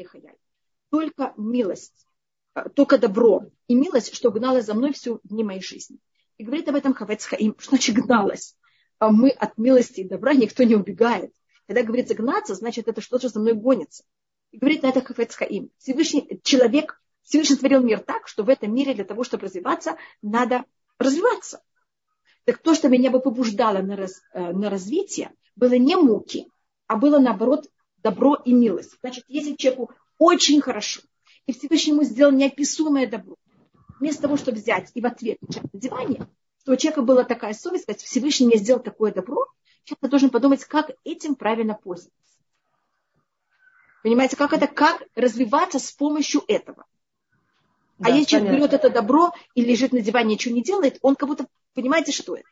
Только милость, э, только добро и милость, что гнала за мной всю дни моей жизни. И говорит об этом Хафец Хаим, что значит гналась. А мы от милости и добра никто не убегает. Когда говорится гнаться, значит это что-то за мной гонится. И говорит на это Хафец Хаим. Всевышний человек Всевышний творил мир так, что в этом мире для того, чтобы развиваться, надо развиваться. Так то, что меня бы побуждало на, раз, э, на развитие, было не муки, а было наоборот добро и милость. Значит, если человеку очень хорошо, и Всевышний ему сделал неописуемое добро, вместо того, чтобы взять и в ответ на диване, что у человека была такая совесть, сказать, Всевышний мне сделал такое добро, человек должен подумать, как этим правильно пользоваться. Понимаете, как это, как развиваться с помощью этого. А да, а если человек берет это добро и лежит на диване, ничего не делает, он как будто, понимаете, что это?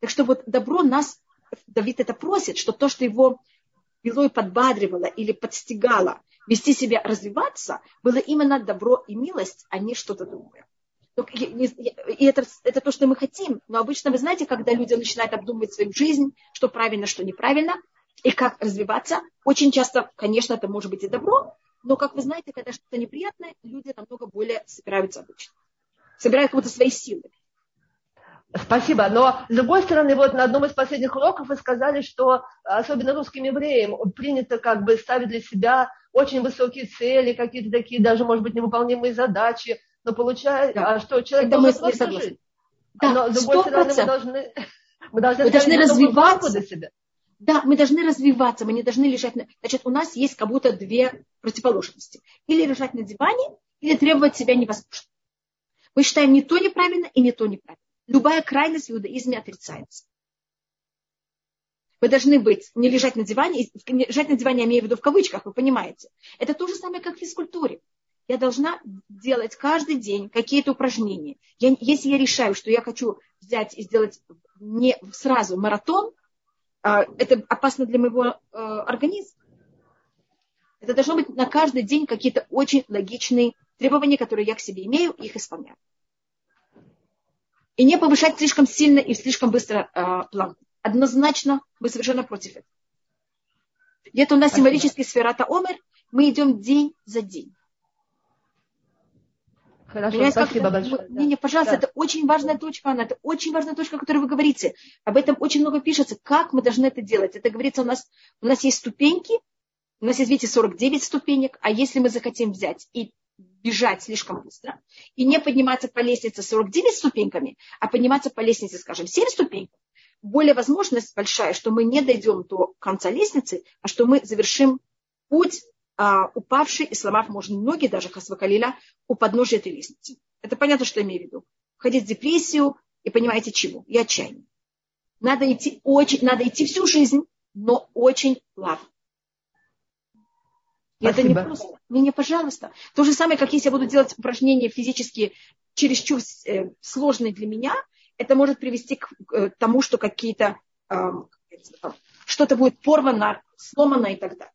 Так что вот добро нас, Давид это просит, что то, что его и подбадривало или подстегало вести себя, развиваться, было именно добро и милость, а не что-то другое. И это, это то, что мы хотим. Но обычно, вы знаете, когда люди начинают обдумывать свою жизнь, что правильно, что неправильно, и как развиваться, очень часто, конечно, это может быть и добро, но, как вы знаете, когда что-то неприятное, люди намного более собираются обычно. Собирают как будто свои силы. Спасибо. Но, с другой стороны, вот на одном из последних уроков вы сказали, что особенно русским евреям принято как бы ставить для себя очень высокие цели, какие-то такие даже, может быть, невыполнимые задачи, но получается, да. что человек Когда должен мы просто жить. Да, но, с другой 100%. стороны, <laughs> мы должны, мы должны, мы должны развиваться. Себя. Да, мы должны развиваться, мы не должны лежать на... Значит, у нас есть как будто две противоположности. Или лежать на диване, или требовать себя невозможно. Мы считаем не то неправильно и не то неправильно. Любая крайность в иудаизме отрицается. Вы должны быть, не лежать на диване, лежать на диване я имею в виду в кавычках, вы понимаете. Это то же самое, как в физкультуре. Я должна делать каждый день какие-то упражнения. Я, если я решаю, что я хочу взять и сделать не сразу маратон, а, это опасно для моего э, организма. Это должно быть на каждый день какие-то очень логичные требования, которые я к себе имею, их исполняю. И не повышать слишком сильно и слишком быстро э, планку. Однозначно мы совершенно против этого. Где-то у нас символический сферата Омер, мы идем день за день. Хорошо, Меня спасибо большое. Не, не, пожалуйста, да. это очень важная точка, Анна, это очень важная точка, о которой вы говорите. Об этом очень много пишется, как мы должны это делать. Это говорится у нас, у нас есть ступеньки, у нас есть, видите, 49 ступенек, а если мы захотим взять и бежать слишком быстро, и не подниматься по лестнице 49 ступеньками, а подниматься по лестнице, скажем, 7 ступенек, более возможность большая, что мы не дойдем до конца лестницы, а что мы завершим путь а, упавший и сломав, можно ноги, даже Хасвакалиля, у подножия этой лестницы. Это понятно, что я имею в виду. Входить в депрессию и понимаете чему? И отчаяние. Надо идти, очень, надо идти всю жизнь, но очень плавно. Это не просто. Не, пожалуйста. То же самое, как если я буду делать упражнения физические чересчур э, сложные для меня, это может привести к э, тому, что какие-то э, что-то будет порвано, сломано и так далее.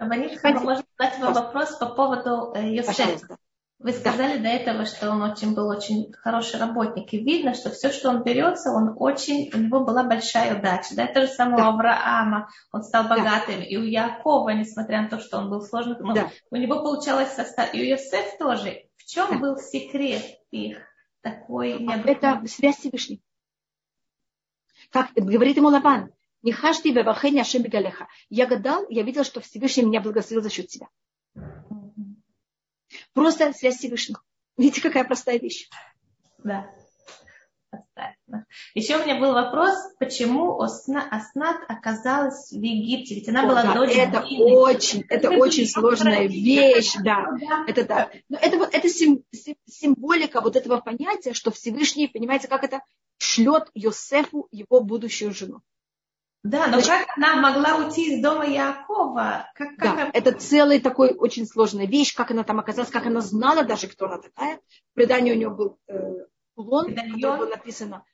Маришка, можно задать вам вопрос по поводу э, Йосефа. Вы сказали до этого, что он очень был очень хороший работник. И видно, что все, что он берется, он очень, у него была большая удача. Да, это же самого да. Авраама, он стал богатым. Да. И у Якова, несмотря на то, что он был сложным, ну, да. у него получалось состав. И у Йосеф тоже. В чем да. был секрет их такой Это связь Всевышней. Как говорит ему Лаван, не хашти бевахени ашем бегалеха. Я гадал, я видел, что Всевышний меня благословил за счет тебя. Просто связь Всевышнего. Видите, какая простая вещь. Да. Еще у меня был вопрос, почему Аснат оказалась в Египте, ведь она О, была да, дочь Это Дины. очень, это, это очень сложная вещь, да. да. Это да. Но это вот это сим, символика вот этого понятия, что Всевышний, понимаете, как это шлет Йосефу его будущую жену. Да, но как она могла уйти из дома Якова? Как, как да, она... это целая такой очень сложная вещь, как она там оказалась, как она знала даже, кто она такая. В предании у нее был э, кулон, в котором было написано,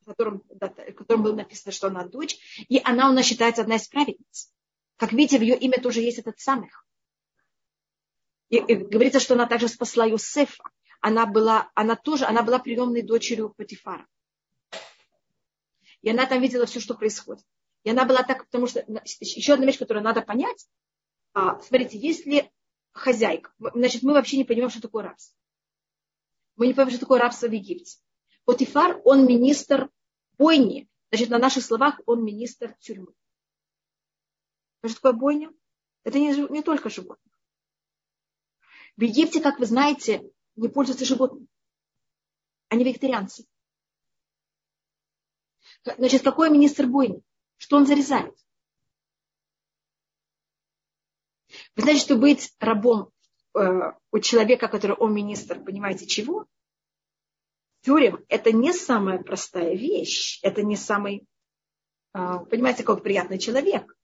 в котором, да, в котором было написано, что она дочь, и она у нас считается одна из праведниц. Как видите, в ее имя тоже есть этот самых. И, и говорится, что она также спасла Юсефа. Она была, она тоже, она была приемной дочерью Патифара. И она там видела все, что происходит. И она была так, потому что еще одна вещь, которую надо понять. А, смотрите, если хозяйка, значит, мы вообще не понимаем, что такое рабство. Мы не понимаем, что такое рабство в Египте. Потифар, он министр бойни. Значит, на наших словах он министр тюрьмы. Что такое бойня? Это не, не только животных. В Египте, как вы знаете, не пользуются животными. Они вегетарианцы. Значит, какой министр бойни? Что он зарезает? Вы знаете, что быть рабом э, у человека, который он министр, понимаете чего? Тюрем – это не самая простая вещь, это не самый, э, понимаете, какой приятный человек.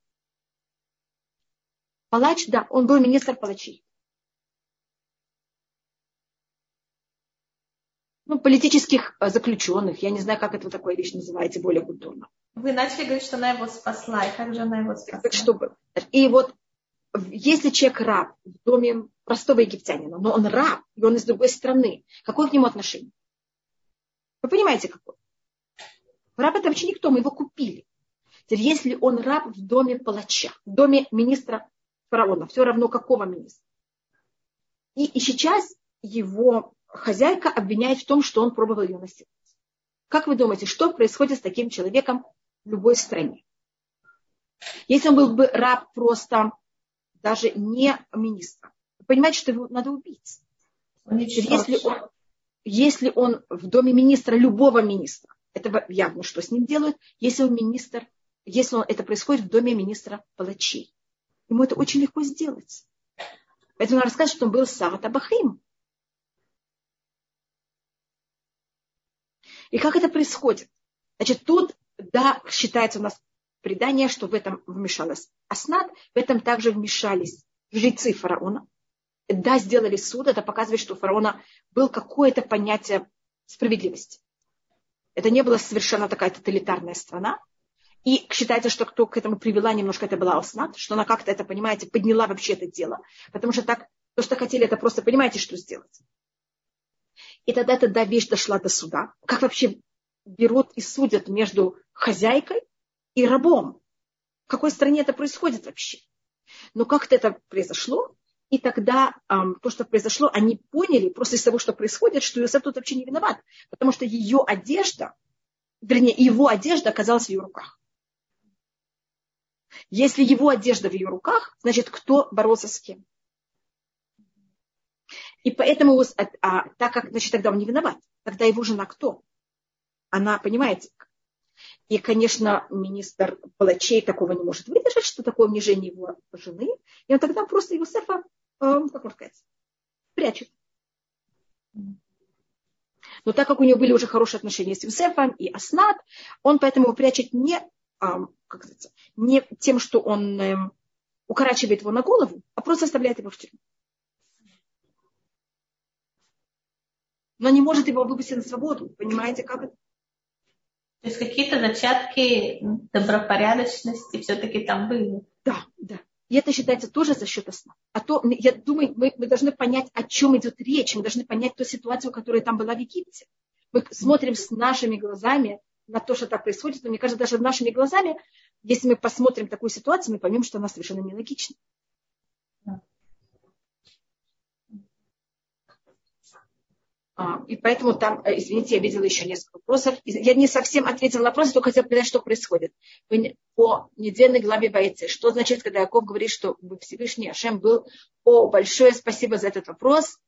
Палач, да, он был министр палачей. Ну, политических э, заключенных, я не знаю, как это такое вещь называется более культурно. Вы начали говорить, что она его спасла. И как же она его спасла? Чтобы... И вот если человек раб в доме простого египтянина, но он раб, и он из другой страны, какое к нему отношение? Вы понимаете, какое? Раб это вообще никто, мы его купили. Теперь, если он раб в доме палача, в доме министра фараона, все равно какого министра. И, и сейчас его хозяйка обвиняет в том, что он пробовал ее насиловать. Как вы думаете, что происходит с таким человеком в любой стране. Если он был бы раб просто даже не министра, понимаете, что его надо убить. Если он, если он в доме министра, любого министра, это явно, что с ним делают, если он министр, если он, это происходит в доме министра палачей. Ему это очень легко сделать. Поэтому надо рассказать, что он был Сарат Абахим. И как это происходит? Значит, тут да, считается у нас предание, что в этом вмешалась Аснат, в этом также вмешались жрецы фараона. Да, сделали суд, это показывает, что у фараона было какое-то понятие справедливости. Это не была совершенно такая тоталитарная страна. И считается, что кто к этому привела немножко, это была Аснат, что она как-то это, понимаете, подняла вообще это дело. Потому что так, то, что хотели, это просто, понимаете, что сделать. И тогда эта вещь дошла до суда. Как вообще берут и судят между хозяйкой и рабом. В какой стране это происходит вообще? Но как-то это произошло, и тогда эм, то, что произошло, они поняли просто из того, что происходит, что Иосиф тут вообще не виноват, потому что ее одежда, вернее, его одежда оказалась в ее руках. Если его одежда в ее руках, значит, кто боролся с кем? И поэтому, а, а, так как, значит, тогда он не виноват, тогда его жена кто? Она, понимаете, и, конечно, министр палачей такого не может выдержать, что такое унижение его жены. И он тогда просто Юсефа, э, как можно сказать, прячет. Но так как у него были уже хорошие отношения с Юсефом и Аснат, он поэтому его прячет не, как говорится, не тем, что он эм, укорачивает его на голову, а просто оставляет его в тюрьму. Но не может его выпустить на свободу. Понимаете, как это? То есть какие-то зачатки добропорядочности все-таки там были. Да, да. И это считается тоже за счет сна. А то, я думаю, мы, мы должны понять, о чем идет речь. Мы должны понять ту ситуацию, которая там была в Египте. Мы смотрим с нашими глазами на то, что так происходит. Но мне кажется, даже нашими глазами, если мы посмотрим такую ситуацию, мы поймем, что она совершенно нелогична. И поэтому там, э, извините, я видела еще несколько вопросов. Я не совсем ответила на вопрос, только хотела понять, что происходит. По недельной главе бойцы. Что значит, когда Яков говорит, что Всевышний Ашем был... О, большое спасибо за этот вопрос.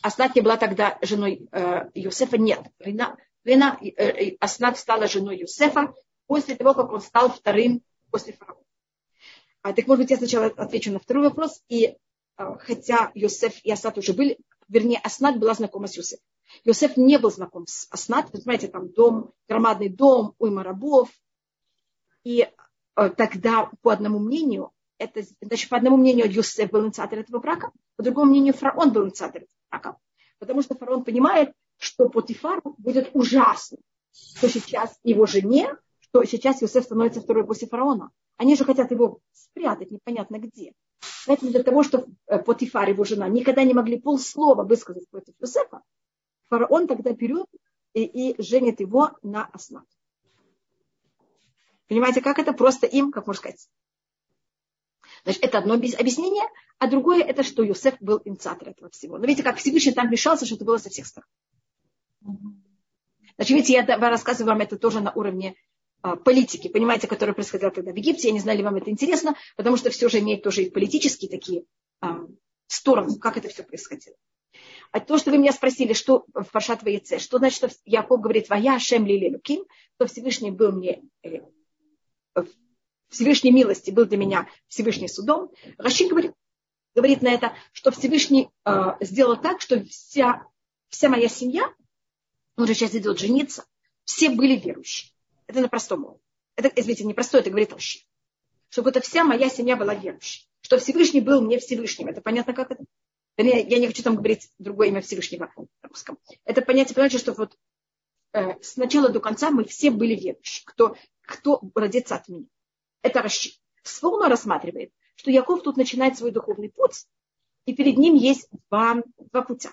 Аснат не была тогда женой э, Юсефа? Нет. Рина, Рина, э, э, Аснат стала женой Юсефа после того, как он стал вторым после фараона. А, так, может быть, я сначала отвечу на второй вопрос. И э, хотя Юсеф и Аснат уже были вернее, Аснат была знакома с Юсефом. Йосеф не был знаком с Аснат, знаете, там дом, громадный дом, уйма рабов. И э, тогда, по одному мнению, это, значит, по одному мнению, Юсеф был инициатор этого брака, по другому мнению, фараон был инициатор этого брака. Потому что фараон понимает, что Потифару будет ужасно, что сейчас его жене, что сейчас Юсеф становится второй после фараона. Они же хотят его спрятать непонятно где. Поэтому для того, чтобы э, Потифар, его жена, никогда не могли полслова высказать против Юсефа, фараон тогда берет и, и женит его на Аснат. Понимаете, как это? Просто им, как можно сказать. Значит, это одно объяснение, а другое это, что Юсеф был инициатор этого всего. Но видите, как Всевышний там вмешался, что это было со всех сторон. Значит, видите, я рассказываю вам это тоже на уровне политики, понимаете, которая происходила тогда в Египте. Я не знаю, ли вам это интересно, потому что все же имеет тоже и политические такие а, стороны, как это все происходило. А то, что вы меня спросили, что в Паршат Ваеце, что значит, что Яков говорит, «Вая Шем Лили Луким», то Всевышний был мне, э, Всевышней милости был для меня Всевышний судом. Раши говорит, говорит на это, что Всевышний э, сделал так, что вся, вся моя семья, он же сейчас идет жениться, все были верующие. Это на простом. Это, извините, не простой, это говорит вообще. Чтобы это вся моя семья была верующей. Что Всевышний был мне Всевышним. Это понятно, как это? Я не хочу там говорить другое имя Всевышнего на русском. Это понятие, понимаете, что вот э, с начала до конца мы все были верующие. Кто, кто родится от меня. Это расчет. Сфорно рассматривает, что Яков тут начинает свой духовный путь, и перед ним есть два, два путя.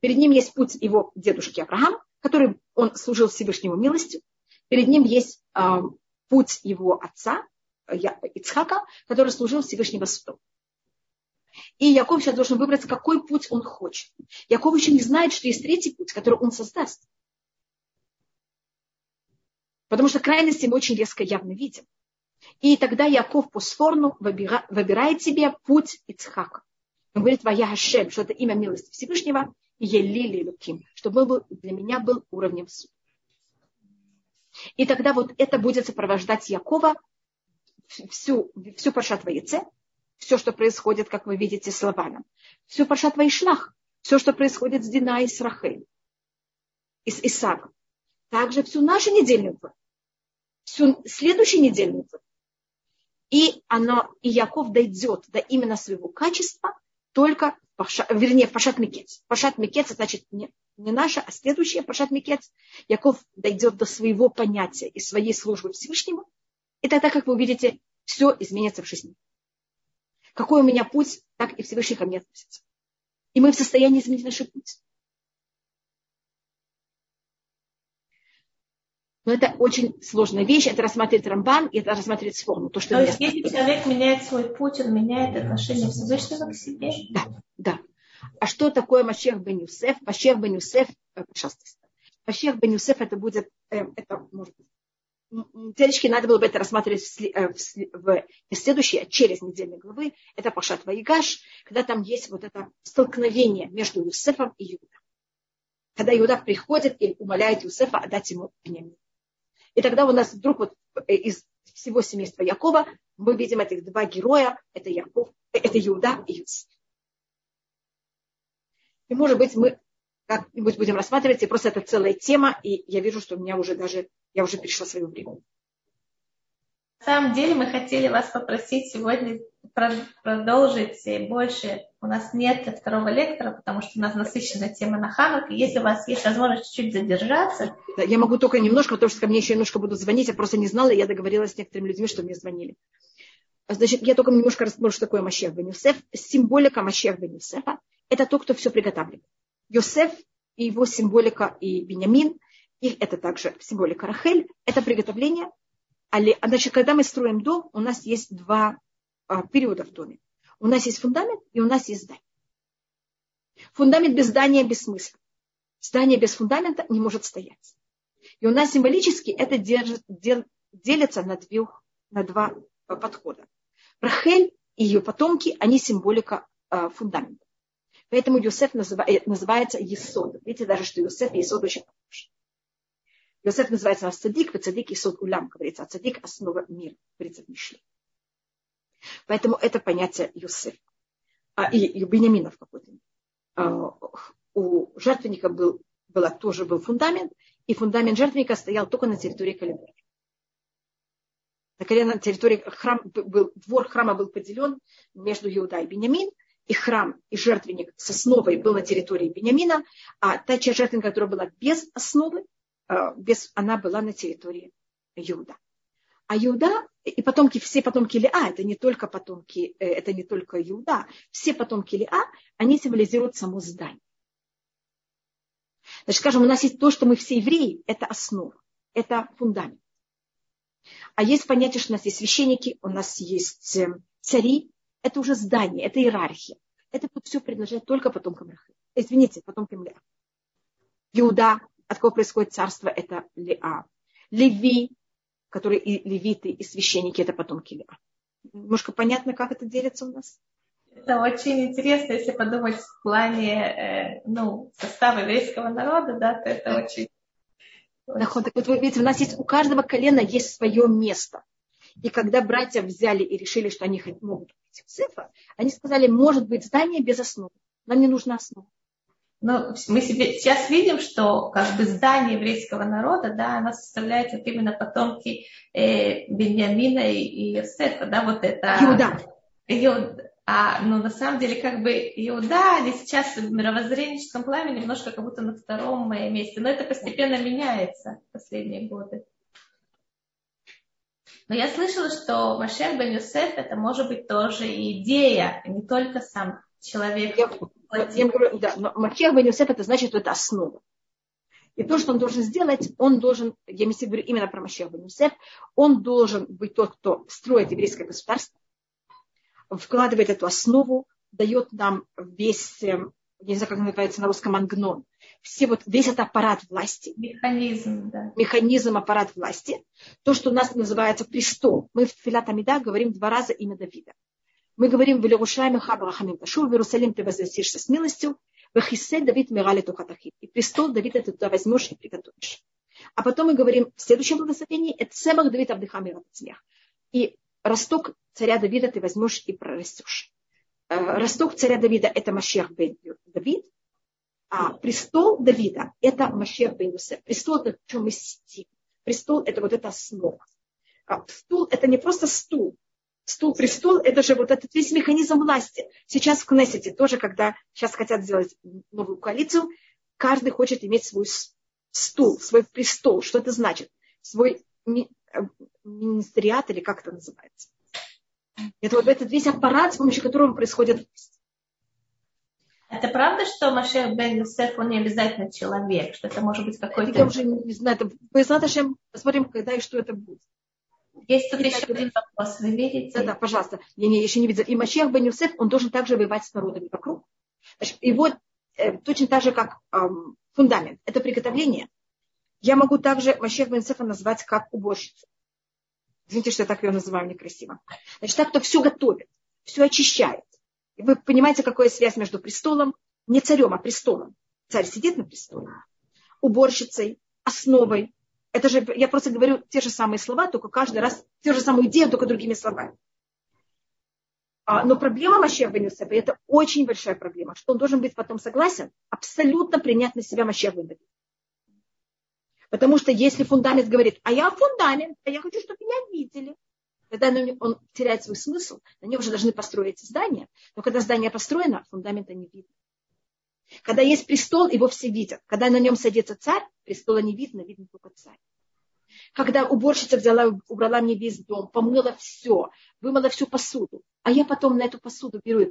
Перед ним есть путь его дедушки Авраама, который он служил Всевышнему милостью, Перед ним есть э, путь его отца, Ицхака, который служил Всевышнего суду. И Яков сейчас должен выбрать, какой путь он хочет. Яков еще не знает, что есть третий путь, который он создаст. Потому что крайности мы очень резко явно видим. И тогда Яков по сфорну выбирает себе путь Ицхака. Он говорит, Вая Хашем, что это имя милости Всевышнего, и Елили Луким, чтобы он был, для меня был уровнем суд. И тогда вот это будет сопровождать Якова всю, всю Паршат Ваице, все, что происходит, как вы видите, с Лаваном. Всю Паршат Ваишлах, все, что происходит с Дина и с Рахель, и с Исавом. Также всю нашу недельную всю следующую недельную. И, оно, и Яков дойдет до именно своего качества только, вернее, в Пашат Микец. Пашат Микец, значит, не, наша, а следующая, Пашат Микец, Яков дойдет до своего понятия и своей службы Всевышнему, и тогда, как вы увидите, все изменится в жизни. Какой у меня путь, так и Всевышний ко мне относится. И мы в состоянии изменить наш путь. Но это очень сложная вещь. Это рассматривает Рамбан, и это рассматривает Сформу. То, что То есть, если человек меняет свой путь, он меняет отношение Всевышнего к себе? Да, да. А что такое Машех бен Юсеф? Машех бен Юсеф, э, пожалуйста. Машех бен Юсеф это будет, э, это может Теоретически надо было бы это рассматривать в, э, в, в, следующей, через недельные главы. Это Пашат Ваигаш, когда там есть вот это столкновение между Юсефом и Иуда. Когда Иуда приходит и умоляет Юсефа отдать ему Бенямин. И тогда у нас вдруг вот из всего семейства Якова мы видим этих два героя. Это, Яков, это Иуда и Юсеф. И, может быть, мы как-нибудь будем рассматривать, и просто это целая тема, и я вижу, что у меня уже даже, я уже перешла свое время. На самом деле мы хотели вас попросить сегодня продолжить больше. У нас нет второго лектора, потому что у нас насыщенная тема на Ханук. И если у вас есть возможность чуть-чуть задержаться. Да, я могу только немножко, потому что ко мне еще немножко будут звонить. Я просто не знала, и я договорилась с некоторыми людьми, что мне звонили. Значит, я только немножко расскажу, что такое Машех бен Юсеф. Символика Машех бен Юсефа – это то, кто все приготавливает. Юсеф и его символика и Бенямин, их это также символика Рахель, это приготовление. Значит, когда мы строим дом, у нас есть два а, периода в доме. У нас есть фундамент и у нас есть здание. Фундамент без здания бессмыслен. Здание без фундамента не может стоять. И у нас символически это держит, дел, делится на, двух, на два а, подхода. Рахель и ее потомки, они символика э, фундамента. Поэтому Юсеф называет, называется Есод. Видите, даже что Юсеф и Есод очень похожи. Йосеф называется нас цадик, вы цадик и сод улям, говорится, а цадик – основа мира, говорится в Мишле. Поэтому это понятие Йосеф. А, и, и Бениамина какой-то. А, у жертвенника был, была, тоже был фундамент, и фундамент жертвенника стоял только на территории Калибра. На колено территории храм был, двор храма был поделен между Иуда и Бениамин, и храм, и жертвенник с основой был на территории Бениамина, а та часть жертвенника, которая была без основы, Э, без, она была на территории Иуда. А Иуда и потомки, все потомки Лиа, это не только потомки, э, это не только Иуда, все потомки Лиа, они символизируют само здание. Значит, скажем, у нас есть то, что мы все евреи, это основа, это фундамент. А есть понятие, что у нас есть священники, у нас есть э, цари, это уже здание, это иерархия. Это все предложение только потомкам Рахи. Извините, потомкам Леа. Иуда, от кого происходит царство, это Леа. Леви, которые и левиты, и священники, это потомки Леа. Немножко понятно, как это делится у нас? Это очень интересно, если подумать в плане э, ну, состава еврейского народа, да, то это очень... очень... Так вот, вы видите, у нас есть, у каждого колена есть свое место. И когда братья взяли и решили, что они могут быть цифра, они сказали, может быть здание без основы. Нам не нужна основа. Но мы себе сейчас видим, что как бы здание еврейского народа, да, оно составляет вот именно потомки э, Беньямина и, и Йосефа, да, вот это. Иуда. Иуда. А, ну, на самом деле, как бы Иуда, они сейчас в мировоззренческом плане немножко как будто на втором месте. Но это постепенно меняется в последние годы. Но я слышала, что Машех бен Юсеф это может быть тоже идея, а не только сам человек. Я, я говорю, да, но Машех бен Юсеф это значит, что это основа. И то, что он должен сделать, он должен, я не говорю именно про Машех бен Юсеф, он должен быть тот, кто строит еврейское государство, вкладывает эту основу, дает нам весь, эм, я не знаю, как называется на русском, ангнон, все вот, весь этот аппарат власти. Механизм, да. Механизм, аппарат власти. То, что у нас называется престол. Мы в Филат Амида говорим два раза имя Давида. Мы говорим в Иерушалиме Хабрахамим Ташу, в Иерусалим ты возвратишься с милостью, в Хисе Давид Мирали Тухатахит. И престол Давида ты туда возьмешь и приготовишь. А потом мы говорим в следующем благословении, это Цемах Давид Абдыхам И росток царя Давида ты возьмешь и прорастешь. Э, росток царя Давида – это Машех бен Давид, а престол Давида – это Машех бен Юсеф. Престол – это в чем сидим. Престол – это вот эта основа. А стул – это не просто стул, стул, престол, это же вот этот весь механизм власти. Сейчас в Кнессете тоже, когда сейчас хотят сделать новую коалицию, каждый хочет иметь свой стул, свой престол. Что это значит? Свой э, министериат или как это называется? Это вот этот весь аппарат, с помощью которого происходит это правда, что Машех бен Юсеф, он не обязательно человек, что это может быть какой-то... Я уже не знаю, это, посмотрим, когда и что это будет. Есть тут еще один вопрос, вы видите? Да, да, пожалуйста. Я не, еще не видела. И Машех бен Юсеф, он должен также воевать с народами вокруг. Значит, и вот э, точно так же, как эм, фундамент. Это приготовление. Я могу также Машех бен Юсефа назвать как уборщицу. Извините, что я так ее называю некрасиво. Значит, так, кто все готовит, все очищает. И вы понимаете, какая связь между престолом, не царем, а престолом. Царь сидит на престоле. Уборщицей, основой, это же, я просто говорю те же самые слова, только каждый раз те же самые идеи, только другими словами. А, но проблема Машех бен это очень большая проблема, что он должен быть потом согласен абсолютно принять на себя Машех бен Потому что если фундамент говорит, а я фундамент, а я хочу, чтобы меня видели, тогда он теряет свой смысл. На нем уже должны построить здание. Но когда здание построено, фундамента не видно. Когда есть престол, его все видят. Когда на нем садится царь, престола не видно, видно только царь. Когда уборщица взяла, убрала мне весь дом, помыла все, вымыла всю посуду, а я потом на эту посуду беру и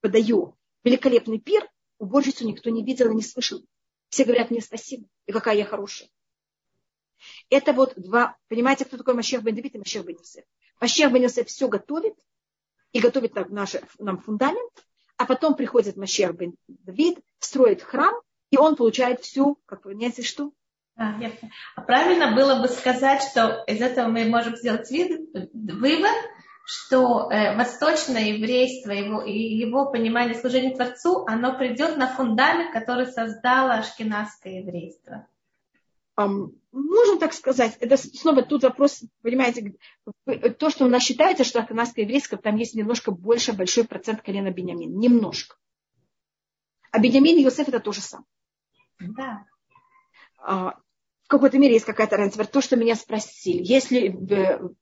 подаю великолепный пир, уборщицу никто не видел и не слышал. Все говорят мне спасибо, и какая я хорошая. Это вот два, понимаете, кто такой Машех бен Давид и Машех бен Йосеф. Машех бен Йосеф все готовит, и готовит нам, наш, нам фундамент, а потом приходит Машех бен Давид, строит храм, и он получает всю, как вы понимаете, что? А, а правильно было бы сказать, что из этого мы можем сделать вид, вывод, что э, восточное еврейство, его, и его понимание служения Творцу, оно придет на фундамент, который создало ашкенадское еврейство. Um, можно так сказать, это снова тут вопрос, понимаете, то, что у нас считается, что ашкенадское еврейство, там есть немножко больше, большой процент колена Бениамин, немножко. А Бениамин и Йосеф это то же самое. Да. В какой-то мере есть какая-то разница. То, что меня спросили, если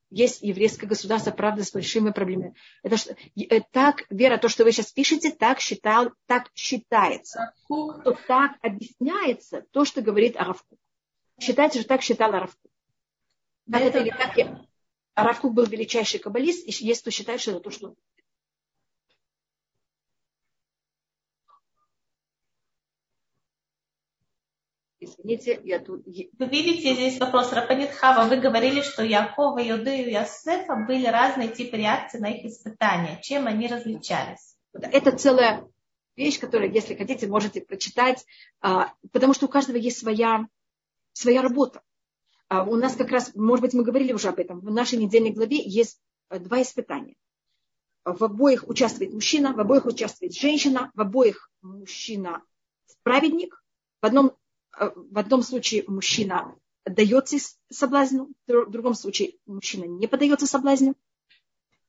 есть еврейское государство, правда, с большими проблемами. Это что, э, так, Вера, то, что вы сейчас пишете, так, считал, так считается. То так объясняется то, что говорит Аравкук. Считается, что так считал Аравкук. Так это, или так я... Аравкук был величайший каббалист, и есть кто считает, что это то, что Извините, я тут... Вы видите здесь вопрос Рапанит Хава. Вы говорили, что Якова, Юды и Ясефа были разные типы реакции на их испытания. Чем они различались? Это целая вещь, которую, если хотите, можете прочитать, а, потому что у каждого есть своя, своя работа. А, у нас как раз, может быть, мы говорили уже об этом, в нашей недельной главе есть э, два испытания. В обоих участвует мужчина, в обоих участвует женщина, в обоих мужчина праведник, в одном в одном случае мужчина дается соблазню, в другом случае мужчина не поддается соблазню.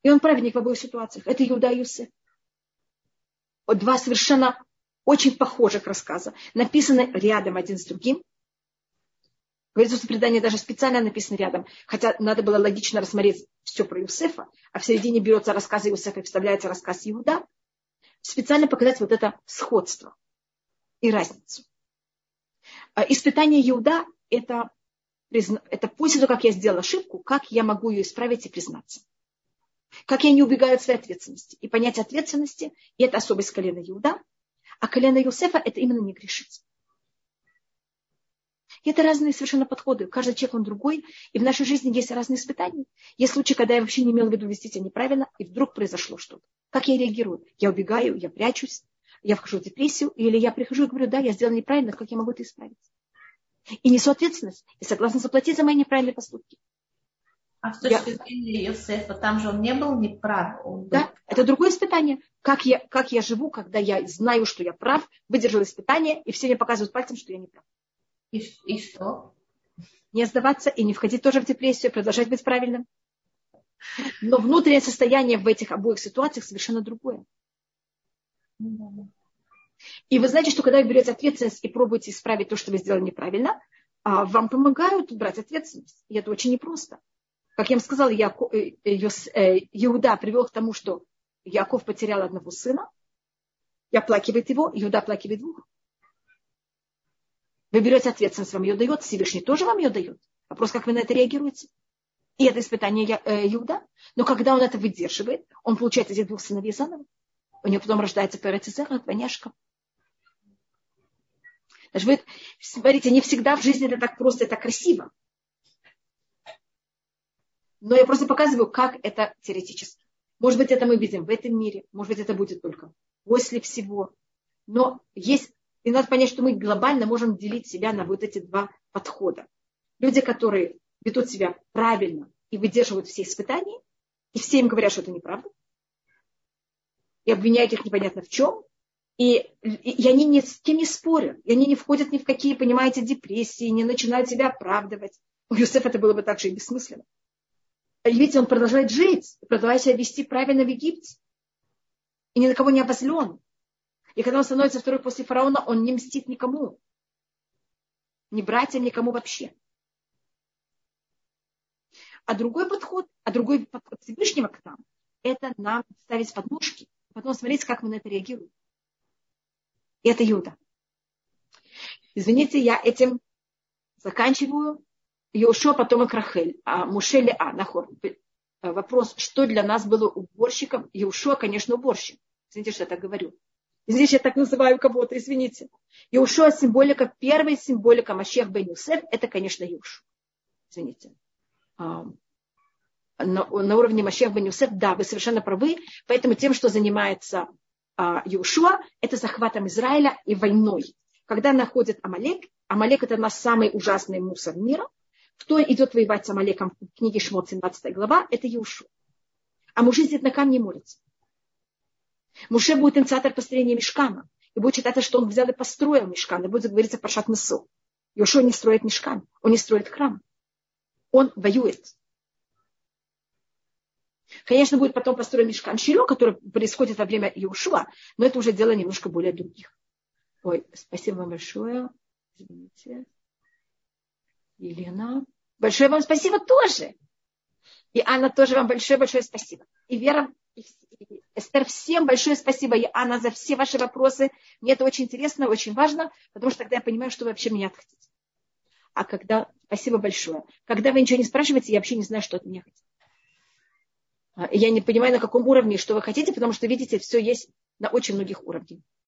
И он праведник в обоих ситуациях. Это Иуда и Юсеф. Два совершенно очень похожих рассказа, написаны рядом один с другим. Говорится, что предание даже специально написано рядом, хотя надо было логично рассмотреть все про Юсефа, а в середине берется рассказ Юсефа и вставляется рассказ Иуда. Специально показать вот это сходство и разницу. А, испытание Иуда – это, это после того, как я сделал ошибку, как я могу ее исправить и признаться. Как я не убегаю от своей ответственности. И понять ответственности – это особость колена Иуда, а колено Иосифа – это именно не грешить. И это разные совершенно подходы. Каждый человек, он другой. И в нашей жизни есть разные испытания. Есть случаи, когда я вообще не имела в виду вести себя неправильно, и вдруг произошло что-то. Как я реагирую? Я убегаю, я прячусь, я вхожу в депрессию, или я прихожу и говорю, да, я сделала неправильно, как я могу это исправить? И несу ответственность, и согласна заплатить за мои неправильные поступки. А с точки зрения Иосифа, там же он не был неправ. Он был... Да, это другое испытание. Как я, как я живу, когда я знаю, что я прав, выдержал испытание, и все мне показывают пальцем, что я не прав. И, и что? Не сдаваться и не входить тоже в депрессию, продолжать быть правильным. Но внутреннее состояние в этих обоих ситуациях совершенно другое. И вы знаете, что когда вы берете ответственность и пробуете исправить то, что вы сделали неправильно, а, вам помогают брать ответственность. И это очень непросто. Как я вам сказала, Яко, э, э, э, Иуда привел к тому, что Яков потерял одного сына, и оплакивает его, Иуда оплакивает двух. Вы берете ответственность, вам ее дает, Всевышний тоже вам ее дает. Вопрос, как вы на это реагируете. И это испытание Иуда. Но когда он это выдерживает, он получает этих двух сыновей заново. У него потом рождается Перецезера, двойняшка. Даже вы, смотрите, не всегда в жизни это так просто, это красиво. Но я просто показываю, как это теоретически. Может быть, это мы видим в этом мире, может быть, это будет только после всего. Но есть, и надо понять, что мы глобально можем делить себя на вот эти два подхода. Люди, которые ведут себя правильно и выдерживают все испытания, и все им говорят, что это неправда, и обвиняют их непонятно в чем, и, и, они ни с кем не спорят, и они не входят ни в какие, понимаете, депрессии, не начинают себя оправдывать. У Юсефа это было бы также и бессмысленно. И видите, он продолжает жить, продолжает себя вести правильно в Египте. И ни на кого не обозлен. И когда он становится второй после фараона, он не мстит никому. Ни братьям, никому вообще. А другой подход, а другой подход Всевышнего к нам, это нам ставить подножки – Потом смотрите, как мы на это реагируем. И это Юда. Извините, я этим заканчиваю. Йошуа потомок Рахель, а Муше А, Нахор. э, вопрос, что для нас было уборщиком. Иушуа, конечно, уборщик. Извините, что я так говорю. Здесь я так называю кого-то, извините. Иушуа символика, первая символика Машех бен Юсеф, это, конечно, Иушуа. Извините. На, на уровне Машех бен Юсеф, да, вы совершенно правы. Поэтому тем, что занимается а, это захватом Израиля и войной. Когда находит Амалек, Амалек это наш самый ужасный мусор мира. Кто идет воевать с Амалеком в книге Шмот, 17 глава, это Иушуа. А мужи сидят на камне и молятся. Муше будет инициатор построения мешкана. И будет считаться, что он взял и построил мешкан. И будет говориться про Шатнесу. Иошуа не строит мешкан. Он не строит храм. Он воюет. Конечно, будет потом построен мешкан Шило, который происходит во время Иошуа, но это уже дело немножко более других. Ой, спасибо вам большое. Извините. Елена. Большое вам спасибо тоже. И Анна тоже вам большое-большое спасибо. И Вера, и Эстер, всем большое спасибо, и Анна, за все ваши вопросы. Мне это очень интересно, очень важно, потому что тогда я понимаю, что вы вообще меня хотите. А когда... Спасибо большое. Когда вы ничего не спрашиваете, я вообще не знаю, что от меня хотите. А, я не понимаю, на каком уровне, что вы хотите, потому что, видите, все есть на очень многих уровнях.